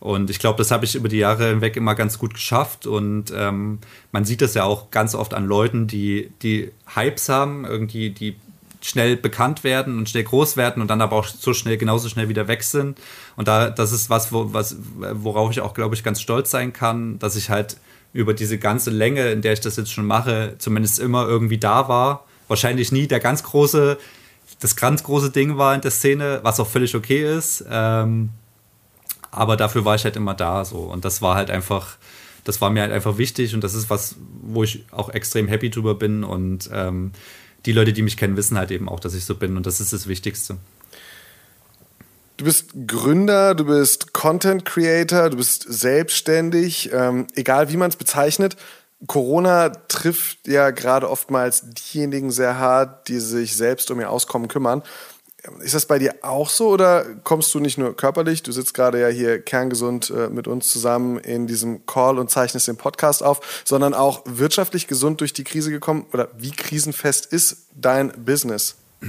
Und ich glaube, das habe ich über die Jahre hinweg immer ganz gut geschafft. Und ähm, man sieht das ja auch ganz oft an Leuten, die, die Hypes haben, irgendwie, die schnell bekannt werden und schnell groß werden und dann aber auch so schnell, genauso schnell wieder weg sind. Und da, das ist was, wo, was, worauf ich auch, glaube ich, ganz stolz sein kann, dass ich halt über diese ganze Länge, in der ich das jetzt schon mache, zumindest immer irgendwie da war. Wahrscheinlich nie der ganz große das ganz große Ding war in der Szene, was auch völlig okay ist. Ähm, aber dafür war ich halt immer da so. Und das war halt einfach, das war mir halt einfach wichtig und das ist was, wo ich auch extrem happy drüber bin. Und ähm, die Leute, die mich kennen, wissen halt eben auch, dass ich so bin und das ist das Wichtigste. Du bist Gründer, du bist Content Creator, du bist selbstständig, ähm, egal wie man es bezeichnet. Corona trifft ja gerade oftmals diejenigen sehr hart, die sich selbst um ihr Auskommen kümmern. Ist das bei dir auch so oder kommst du nicht nur körperlich, du sitzt gerade ja hier kerngesund äh, mit uns zusammen in diesem Call und zeichnest den Podcast auf, sondern auch wirtschaftlich gesund durch die Krise gekommen oder wie krisenfest ist dein Business?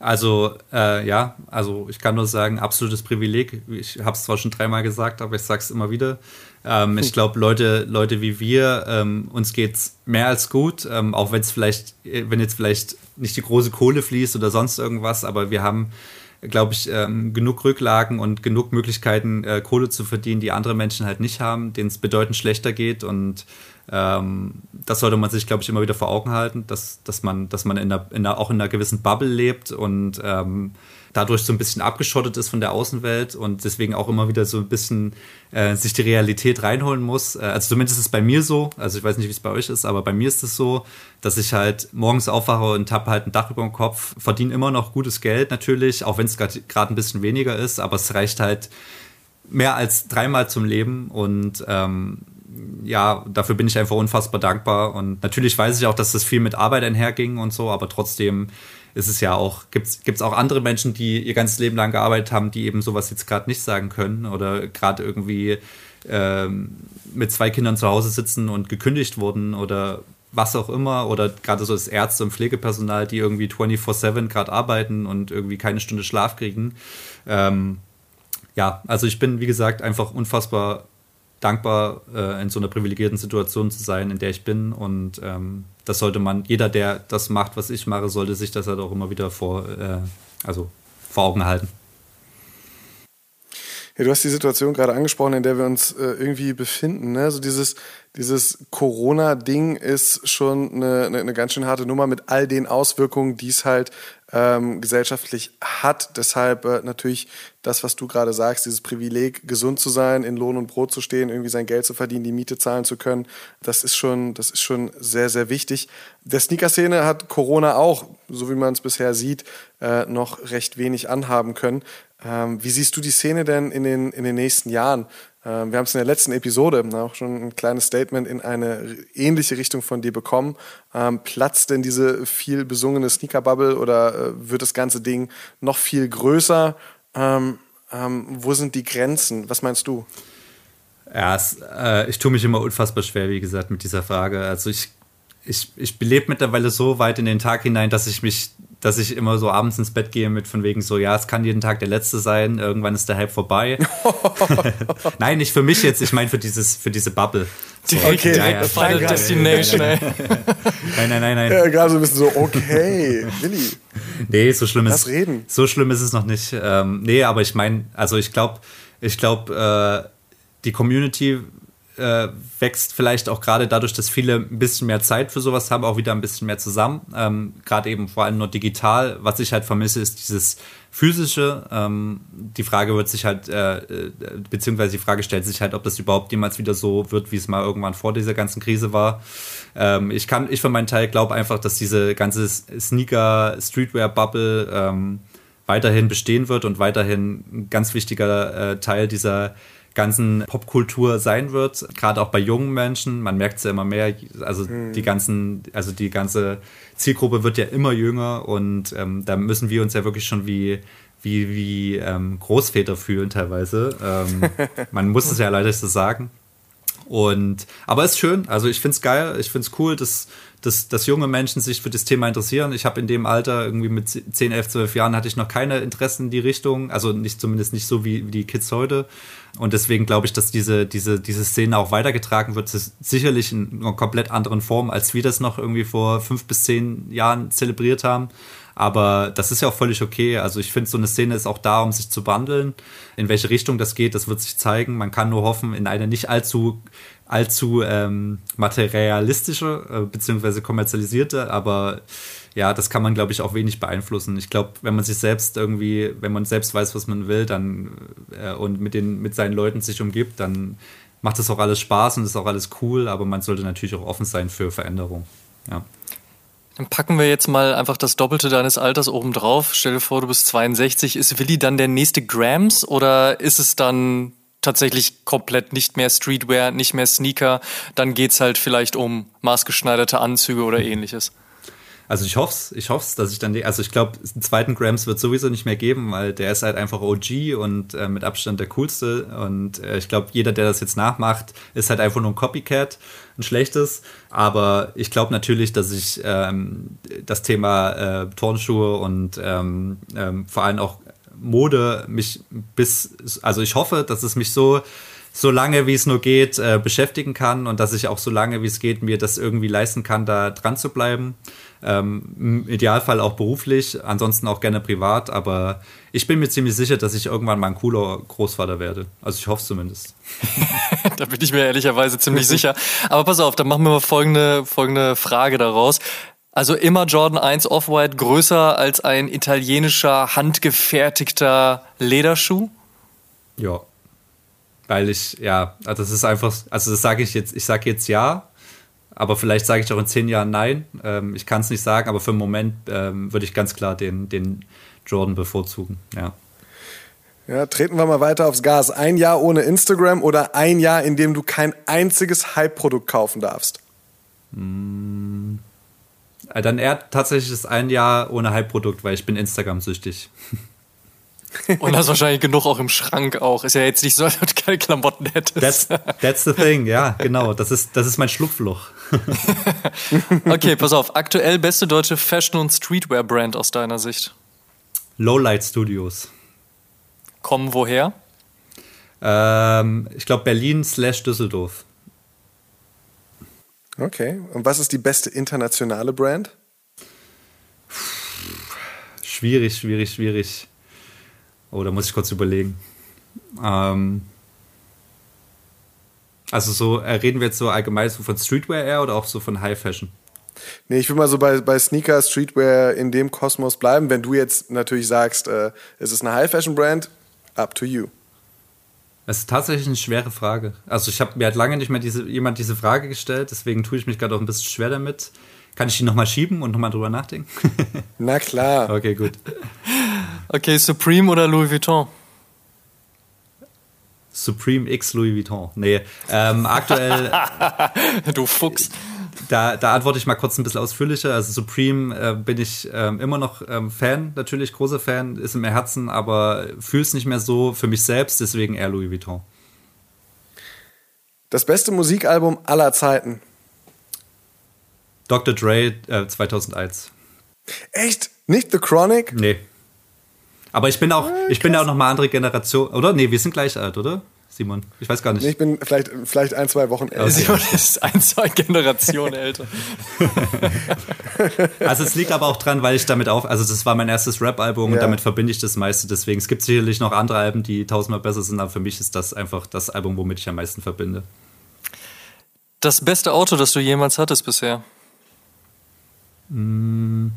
Also äh, ja, also ich kann nur sagen, absolutes Privileg. Ich habe es zwar schon dreimal gesagt, aber ich sage es immer wieder. Ähm, ich glaube, Leute, Leute wie wir, ähm, uns geht's mehr als gut, ähm, auch wenn es vielleicht, äh, wenn jetzt vielleicht nicht die große Kohle fließt oder sonst irgendwas, aber wir haben, glaube ich, ähm, genug Rücklagen und genug Möglichkeiten, äh, Kohle zu verdienen, die andere Menschen halt nicht haben, denen es bedeutend schlechter geht und ähm, das sollte man sich, glaube ich, immer wieder vor Augen halten, dass, dass man, dass man in einer, in einer, auch in einer gewissen Bubble lebt und ähm, dadurch so ein bisschen abgeschottet ist von der Außenwelt und deswegen auch immer wieder so ein bisschen äh, sich die Realität reinholen muss. Äh, also zumindest ist es bei mir so, also ich weiß nicht, wie es bei euch ist, aber bei mir ist es so, dass ich halt morgens aufwache und habe halt ein Dach über dem Kopf, verdiene immer noch gutes Geld natürlich, auch wenn es gerade ein bisschen weniger ist, aber es reicht halt mehr als dreimal zum Leben und ähm, ja, dafür bin ich einfach unfassbar dankbar. Und natürlich weiß ich auch, dass das viel mit Arbeit einherging und so, aber trotzdem ist es ja auch, gibt es auch andere Menschen, die ihr ganzes Leben lang gearbeitet haben, die eben sowas jetzt gerade nicht sagen können oder gerade irgendwie ähm, mit zwei Kindern zu Hause sitzen und gekündigt wurden oder was auch immer oder gerade so das Ärzte und Pflegepersonal, die irgendwie 24-7 gerade arbeiten und irgendwie keine Stunde Schlaf kriegen. Ähm, ja, also ich bin, wie gesagt, einfach unfassbar dankbar, äh, in so einer privilegierten Situation zu sein, in der ich bin. Und ähm, das sollte man, jeder, der das macht, was ich mache, sollte sich das halt auch immer wieder vor, äh, also vor Augen halten. Ja, du hast die Situation gerade angesprochen, in der wir uns äh, irgendwie befinden. Ne? Also dieses, dieses Corona-Ding ist schon eine, eine, ganz schön harte Nummer mit all den Auswirkungen, die es halt ähm, gesellschaftlich hat. Deshalb äh, natürlich das, was du gerade sagst, dieses Privileg, gesund zu sein, in Lohn und Brot zu stehen, irgendwie sein Geld zu verdienen, die Miete zahlen zu können, das ist schon, das ist schon sehr, sehr wichtig. Der Sneaker-Szene hat Corona auch, so wie man es bisher sieht, äh, noch recht wenig anhaben können. Ähm, wie siehst du die Szene denn in den, in den nächsten Jahren? Ähm, wir haben es in der letzten Episode auch schon ein kleines Statement in eine ähnliche Richtung von dir bekommen. Ähm, platzt denn diese viel besungene Sneaker-Bubble oder äh, wird das ganze Ding noch viel größer? Ähm, wo sind die Grenzen? Was meinst du? Ja, es, äh, ich tue mich immer unfassbar schwer, wie gesagt, mit dieser Frage. Also ich, ich, ich lebe mittlerweile so weit in den Tag hinein, dass ich mich dass ich immer so abends ins Bett gehe mit von wegen so, ja, es kann jeden Tag der letzte sein, irgendwann ist der Hype vorbei. Nein, nicht für mich jetzt, ich meine für dieses, für diese Bubble. So, okay, ja, ja, Final Destination, ey. nein, nein, nein, nein. Ja, gerade so ein bisschen so, okay, Willi. Nee, so schlimm ist, reden. so schlimm ist es noch nicht. Ähm, nee, aber ich meine, also ich glaube, ich glaube, äh, die Community äh, wächst vielleicht auch gerade dadurch, dass viele ein bisschen mehr Zeit für sowas haben, auch wieder ein bisschen mehr zusammen. Ähm, gerade eben vor allem nur digital. Was ich halt vermisse, ist dieses physische. Ähm, die Frage wird sich halt, äh, äh, beziehungsweise die Frage stellt sich halt, ob das überhaupt jemals wieder so wird, wie es mal irgendwann vor dieser ganzen Krise war. Ähm, ich kann, ich für meinen Teil glaube einfach, dass diese ganze Sneaker-Streetwear-Bubble ähm, weiterhin bestehen wird und weiterhin ein ganz wichtiger äh, Teil dieser ganzen Popkultur sein wird, gerade auch bei jungen Menschen. Man merkt es ja immer mehr. Also mhm. die ganzen, also die ganze Zielgruppe wird ja immer jünger und ähm, da müssen wir uns ja wirklich schon wie wie, wie ähm, Großväter fühlen teilweise. Ähm, man muss es ja leider so sagen. Und, aber es ist schön, also ich finde es geil, ich finde es cool, dass, dass, dass junge Menschen sich für das Thema interessieren. Ich habe in dem Alter, irgendwie mit 10, 11, 12 Jahren, hatte ich noch keine Interessen in die Richtung, also nicht zumindest nicht so wie, wie die Kids heute. Und deswegen glaube ich, dass diese, diese, diese Szene auch weitergetragen wird, sicherlich in einer komplett anderen Form, als wir das noch irgendwie vor fünf bis zehn Jahren zelebriert haben. Aber das ist ja auch völlig okay. Also ich finde, so eine Szene ist auch da, um sich zu wandeln. In welche Richtung das geht, das wird sich zeigen. Man kann nur hoffen, in eine nicht allzu, allzu ähm, materialistische äh, beziehungsweise kommerzialisierte, aber ja, das kann man, glaube ich, auch wenig beeinflussen. Ich glaube, wenn man sich selbst irgendwie, wenn man selbst weiß, was man will, dann äh, und mit den, mit seinen Leuten sich umgibt, dann macht das auch alles Spaß und ist auch alles cool, aber man sollte natürlich auch offen sein für Veränderung. Ja. Dann packen wir jetzt mal einfach das Doppelte deines Alters oben drauf. Stell dir vor, du bist 62. Ist Willi dann der nächste Grams oder ist es dann tatsächlich komplett nicht mehr Streetwear, nicht mehr Sneaker? Dann geht's halt vielleicht um maßgeschneiderte Anzüge oder ähnliches. Also ich hoffe ich hoffe dass ich dann, die, also ich glaube, einen zweiten Grams wird sowieso nicht mehr geben, weil der ist halt einfach OG und äh, mit Abstand der coolste. Und äh, ich glaube, jeder, der das jetzt nachmacht, ist halt einfach nur ein Copycat, ein schlechtes. Aber ich glaube natürlich, dass ich ähm, das Thema äh, Turnschuhe und ähm, ähm, vor allem auch Mode mich bis, also ich hoffe, dass es mich so so lange wie es nur geht äh, beschäftigen kann und dass ich auch so lange wie es geht mir das irgendwie leisten kann, da dran zu bleiben. Ähm, Im Idealfall auch beruflich, ansonsten auch gerne privat, aber ich bin mir ziemlich sicher, dass ich irgendwann mal ein cooler Großvater werde. Also ich hoffe es zumindest. da bin ich mir ehrlicherweise ziemlich sicher. Aber pass auf, dann machen wir mal folgende, folgende Frage daraus. Also immer Jordan 1 Off-White größer als ein italienischer, handgefertigter Lederschuh? Ja. Weil ich, ja, also das ist einfach, also das sage ich jetzt, ich sage jetzt ja, aber vielleicht sage ich auch in zehn Jahren nein. Ähm, ich kann es nicht sagen, aber für den Moment ähm, würde ich ganz klar den, den Jordan bevorzugen. Ja. Ja, treten wir mal weiter aufs Gas. Ein Jahr ohne Instagram oder ein Jahr, in dem du kein einziges Hype-Produkt kaufen darfst? Mm, dann eher tatsächlich das ein Jahr ohne Hype-Produkt, weil ich bin Instagram-süchtig. Und hast wahrscheinlich genug auch im Schrank auch. Ist ja jetzt nicht so, dass du keine Klamotten hättest. That's, that's the thing, ja, genau. Das ist, das ist mein Schlupfloch. okay, pass auf. Aktuell beste deutsche Fashion- und Streetwear-Brand aus deiner Sicht? Lowlight Studios. Kommen woher? Ähm, ich glaube Berlin slash Düsseldorf. Okay. Und was ist die beste internationale Brand? Schwierig, schwierig, schwierig. Oh, da muss ich kurz überlegen. Ähm, also so, äh, reden wir jetzt so allgemein so von Streetwear eher oder auch so von High Fashion? Nee, ich will mal so bei, bei Sneaker, Streetwear in dem Kosmos bleiben. Wenn du jetzt natürlich sagst, äh, es ist eine High Fashion Brand, up to you. Das ist tatsächlich eine schwere Frage. Also ich habe mir halt lange nicht mehr diese, jemand diese Frage gestellt, deswegen tue ich mich gerade auch ein bisschen schwer damit. Kann ich die nochmal schieben und nochmal drüber nachdenken? Na klar. Okay, gut. Okay, Supreme oder Louis Vuitton? Supreme X Louis Vuitton. Nee, ähm, aktuell. du Fuchs. Da, da, antworte ich mal kurz ein bisschen ausführlicher. Also Supreme äh, bin ich ähm, immer noch ähm, Fan, natürlich großer Fan, ist in mir Herzen, aber fühle es nicht mehr so für mich selbst, deswegen eher Louis Vuitton. Das beste Musikalbum aller Zeiten. Dr. Dre äh, 2001. Echt? Nicht The Chronic? Nee. Aber ich bin auch, ah, ich bin ja auch noch mal andere Generation, oder? Nee, wir sind gleich alt, oder? Simon, ich weiß gar nicht. Nee, ich bin vielleicht, vielleicht ein, zwei Wochen älter. Okay. Simon ist ein, zwei Generationen älter. also es liegt aber auch dran, weil ich damit auf, also das war mein erstes Rap-Album ja. und damit verbinde ich das meiste. Deswegen, es gibt sicherlich noch andere Alben, die tausendmal besser sind, aber für mich ist das einfach das Album, womit ich am meisten verbinde. Das beste Auto, das du jemals hattest bisher? Mmh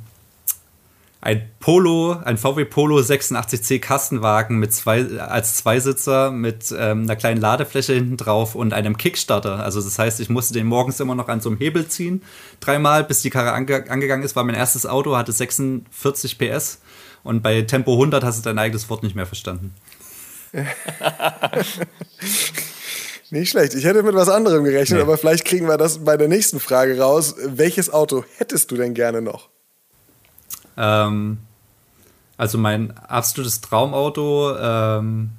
ein Polo, ein VW Polo 86C Kastenwagen mit zwei, als Zweisitzer mit ähm, einer kleinen Ladefläche hinten drauf und einem Kickstarter. Also das heißt, ich musste den morgens immer noch an so einem Hebel ziehen, dreimal, bis die Karre ange angegangen ist. War mein erstes Auto, hatte 46 PS und bei Tempo 100 hast du dein eigenes Wort nicht mehr verstanden. Nicht schlecht. Ich hätte mit was anderem gerechnet, nee. aber vielleicht kriegen wir das bei der nächsten Frage raus. Welches Auto hättest du denn gerne noch? Ähm, also mein absolutes Traumauto, ähm,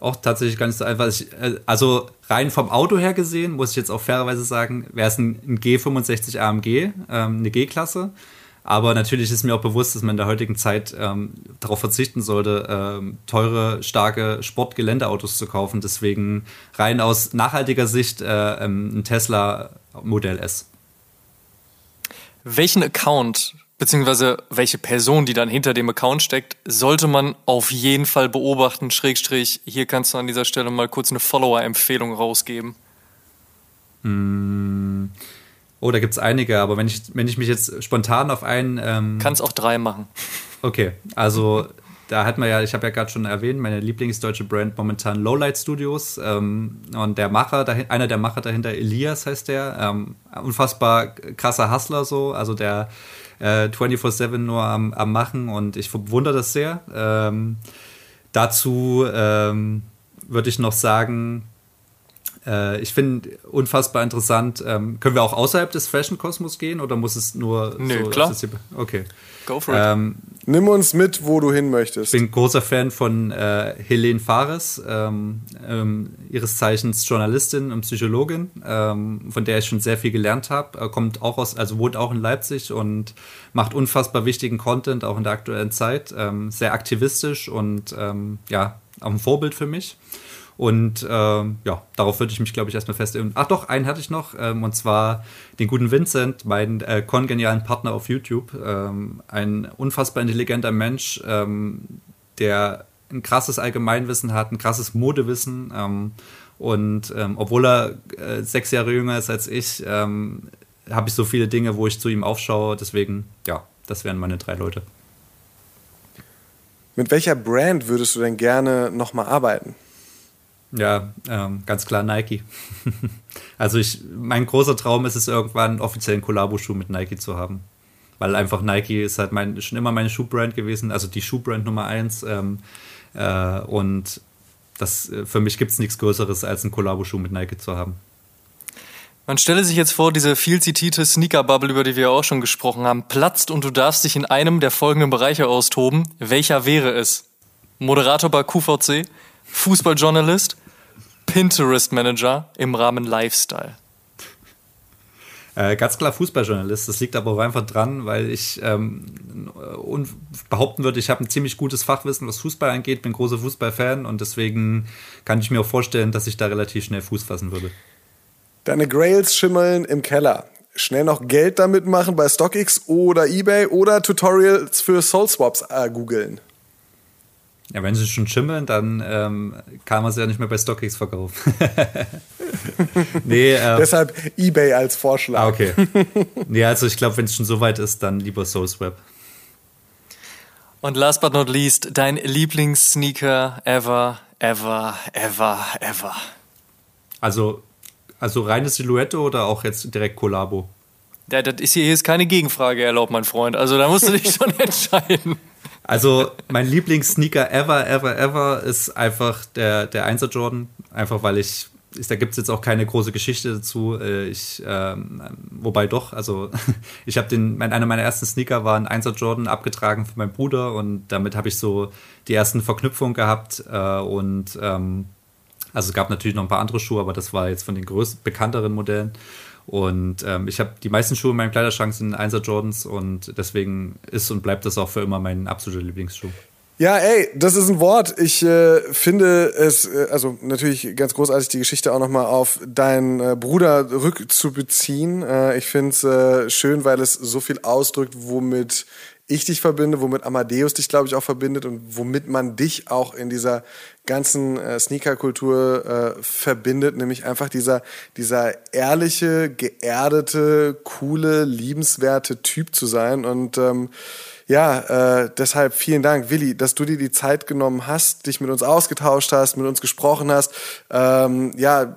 auch tatsächlich gar nicht so einfach. Ich, äh, also rein vom Auto her gesehen, muss ich jetzt auch fairerweise sagen, wäre es ein, ein, G65 AMG, ähm, eine G-Klasse. Aber natürlich ist mir auch bewusst, dass man in der heutigen Zeit ähm, darauf verzichten sollte, ähm, teure, starke Sportgeländeautos zu kaufen. Deswegen rein aus nachhaltiger Sicht äh, ähm, ein Tesla Modell S. Welchen Account beziehungsweise welche Person, die dann hinter dem Account steckt, sollte man auf jeden Fall beobachten. Schrägstrich, hier kannst du an dieser Stelle mal kurz eine Follower-Empfehlung rausgeben. Mm, Oh, da gibt es einige, aber wenn ich, wenn ich mich jetzt spontan auf einen. Ähm Kannst auch drei machen. Okay, also da hat man ja, ich habe ja gerade schon erwähnt, meine Lieblingsdeutsche Brand momentan Lowlight Studios. Ähm, und der Macher, einer der Macher dahinter, Elias heißt der, ähm, unfassbar krasser Hustler so, also der äh, 24-7 nur am, am Machen und ich bewundere das sehr. Ähm, dazu ähm, würde ich noch sagen, äh, ich finde unfassbar interessant. Ähm, können wir auch außerhalb des Fashion-Kosmos gehen oder muss es nur. Nö, so, klar. Okay. Go for it. Ähm, Nimm uns mit, wo du hin möchtest. Ich bin großer Fan von äh, Helene Fares, ähm, ähm, ihres Zeichens Journalistin und Psychologin, ähm, von der ich schon sehr viel gelernt habe. Äh, kommt auch aus, also wohnt auch in Leipzig und macht unfassbar wichtigen Content, auch in der aktuellen Zeit. Ähm, sehr aktivistisch und ähm, ja, auch ein Vorbild für mich. Und ähm, ja, darauf würde ich mich, glaube ich, erstmal festlegen. Ach doch, einen hatte ich noch, ähm, und zwar den guten Vincent, meinen äh, kongenialen Partner auf YouTube. Ähm, ein unfassbar intelligenter Mensch, ähm, der ein krasses Allgemeinwissen hat, ein krasses Modewissen. Ähm, und ähm, obwohl er äh, sechs Jahre jünger ist als ich, habe ich so viele Dinge, wo ich zu ihm aufschaue. Deswegen, ja, das wären meine drei Leute. Mit welcher Brand würdest du denn gerne nochmal arbeiten? Ja, ähm, ganz klar Nike. also ich, mein großer Traum ist es irgendwann einen offiziellen Kollabo-Schuh mit Nike zu haben. Weil einfach Nike ist halt mein, schon immer meine Schuhbrand gewesen, also die Schuhbrand Nummer eins. Ähm, äh, und das, äh, für mich gibt es nichts Größeres, als einen Kollabo-Schuh mit Nike zu haben. Man stelle sich jetzt vor, diese viel zitierte Sneaker-Bubble, über die wir auch schon gesprochen haben, platzt und du darfst dich in einem der folgenden Bereiche austoben. Welcher wäre es? Moderator bei QVC, Fußballjournalist, Pinterest-Manager im Rahmen Lifestyle. Äh, ganz klar Fußballjournalist. Das liegt aber auch einfach dran, weil ich ähm, behaupten würde, ich habe ein ziemlich gutes Fachwissen, was Fußball angeht, bin großer Fußballfan und deswegen kann ich mir auch vorstellen, dass ich da relativ schnell Fuß fassen würde. Deine Grails schimmeln im Keller. Schnell noch Geld damit machen bei StockX oder eBay oder Tutorials für SoulSwaps äh, googeln. Ja, wenn sie schon schimmeln, dann ähm, kann man sie ja nicht mehr bei StockX verkaufen. nee, äh, Deshalb eBay als Vorschlag. Ah, okay. nee, also ich glaube, wenn es schon so weit ist, dann lieber SoulSwap. Und last but not least, dein Lieblingssneaker ever, ever, ever, ever. Also, also reine Silhouette oder auch jetzt direkt Kollabo? Ja, das ist hier, hier ist keine Gegenfrage erlaubt, mein Freund. Also da musst du dich schon entscheiden. Also mein Lieblingssneaker ever, ever, ever ist einfach der, der 1er Jordan. Einfach weil ich, ich da gibt es jetzt auch keine große Geschichte dazu. Äh, ich, ähm, wobei doch, also ich habe den, einer meiner ersten Sneaker war ein 1er Jordan abgetragen von meinem Bruder und damit habe ich so die ersten Verknüpfungen gehabt äh, und ähm, also es gab natürlich noch ein paar andere Schuhe, aber das war jetzt von den größten, bekannteren Modellen. Und ähm, ich habe die meisten Schuhe in meinem Kleiderschrank sind 1er Jordans und deswegen ist und bleibt das auch für immer mein absoluter Lieblingsschuh. Ja, ey, das ist ein Wort. Ich äh, finde es, äh, also natürlich ganz großartig, die Geschichte auch nochmal auf deinen äh, Bruder rückzubeziehen. Äh, ich finde es äh, schön, weil es so viel ausdrückt, womit ich dich verbinde, womit Amadeus dich, glaube ich, auch verbindet und womit man dich auch in dieser ganzen äh, Sneaker-Kultur äh, verbindet, nämlich einfach dieser, dieser ehrliche, geerdete, coole, liebenswerte Typ zu sein. Und ähm, ja, äh, deshalb vielen Dank, Willi, dass du dir die Zeit genommen hast, dich mit uns ausgetauscht hast, mit uns gesprochen hast. Ähm, ja,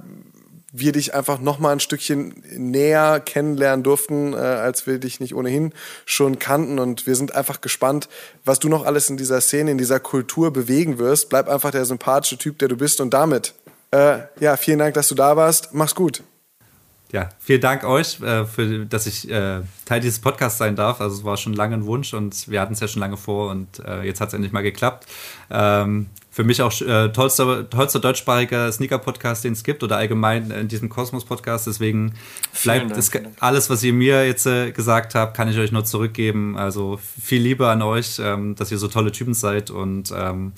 wir dich einfach noch mal ein Stückchen näher kennenlernen durften, äh, als wir dich nicht ohnehin schon kannten. Und wir sind einfach gespannt, was du noch alles in dieser Szene, in dieser Kultur bewegen wirst. Bleib einfach der sympathische Typ, der du bist. Und damit, äh, ja, vielen Dank, dass du da warst. Mach's gut ja, vielen Dank euch, äh, für, dass ich äh, Teil dieses Podcasts sein darf. Also es war schon lange ein Wunsch und wir hatten es ja schon lange vor und äh, jetzt hat es endlich mal geklappt. Ähm, für mich auch äh, tollster, tollster deutschsprachiger Sneaker-Podcast, den es gibt oder allgemein in diesem Kosmos-Podcast. Deswegen bleibt das, alles, was ihr mir jetzt äh, gesagt habt, kann ich euch nur zurückgeben. Also viel Liebe an euch, ähm, dass ihr so tolle Typen seid und ähm,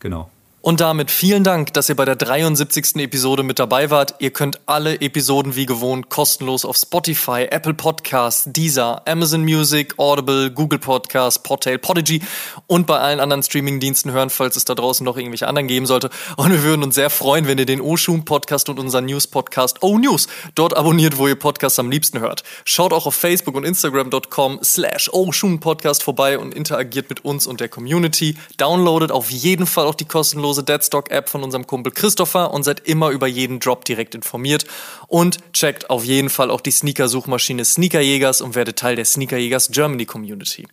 genau. Und damit vielen Dank, dass ihr bei der 73. Episode mit dabei wart. Ihr könnt alle Episoden wie gewohnt kostenlos auf Spotify, Apple Podcasts, Deezer, Amazon Music, Audible, Google Podcasts, Podtail, Podigy und bei allen anderen Streaming-Diensten hören, falls es da draußen noch irgendwelche anderen geben sollte. Und wir würden uns sehr freuen, wenn ihr den O-Schum Podcast und unseren News-Podcast O-News dort abonniert, wo ihr Podcasts am liebsten hört. Schaut auch auf Facebook und Instagram.com slash O-Schum Podcast vorbei und interagiert mit uns und der Community. Downloadet auf jeden Fall auch die kostenlose kostenlose Deadstock-App von unserem Kumpel Christopher und seid immer über jeden Drop direkt informiert. Und checkt auf jeden Fall auch die Sneaker-Suchmaschine Sneakerjägers und werdet Teil der Sneakerjägers Germany Community.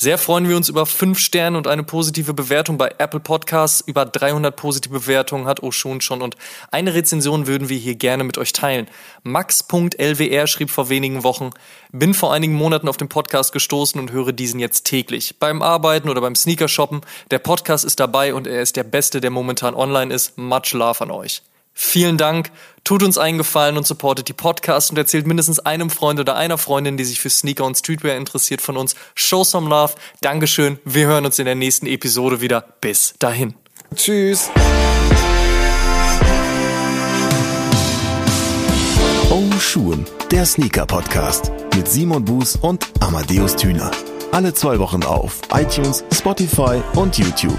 Sehr freuen wir uns über fünf Sterne und eine positive Bewertung bei Apple Podcasts. Über 300 positive Bewertungen hat Oshun schon und eine Rezension würden wir hier gerne mit euch teilen. Max.lwr schrieb vor wenigen Wochen, bin vor einigen Monaten auf den Podcast gestoßen und höre diesen jetzt täglich. Beim Arbeiten oder beim Sneakershoppen. Der Podcast ist dabei und er ist der beste, der momentan online ist. Much love an euch. Vielen Dank. Tut uns einen Gefallen und supportet die Podcast und erzählt mindestens einem Freund oder einer Freundin, die sich für Sneaker und Streetwear interessiert von uns. Show some love. Dankeschön. Wir hören uns in der nächsten Episode wieder. Bis dahin. Tschüss. Oh Schuhen, der Sneaker-Podcast mit Simon Buß und Amadeus Thüner. Alle zwei Wochen auf iTunes, Spotify und YouTube.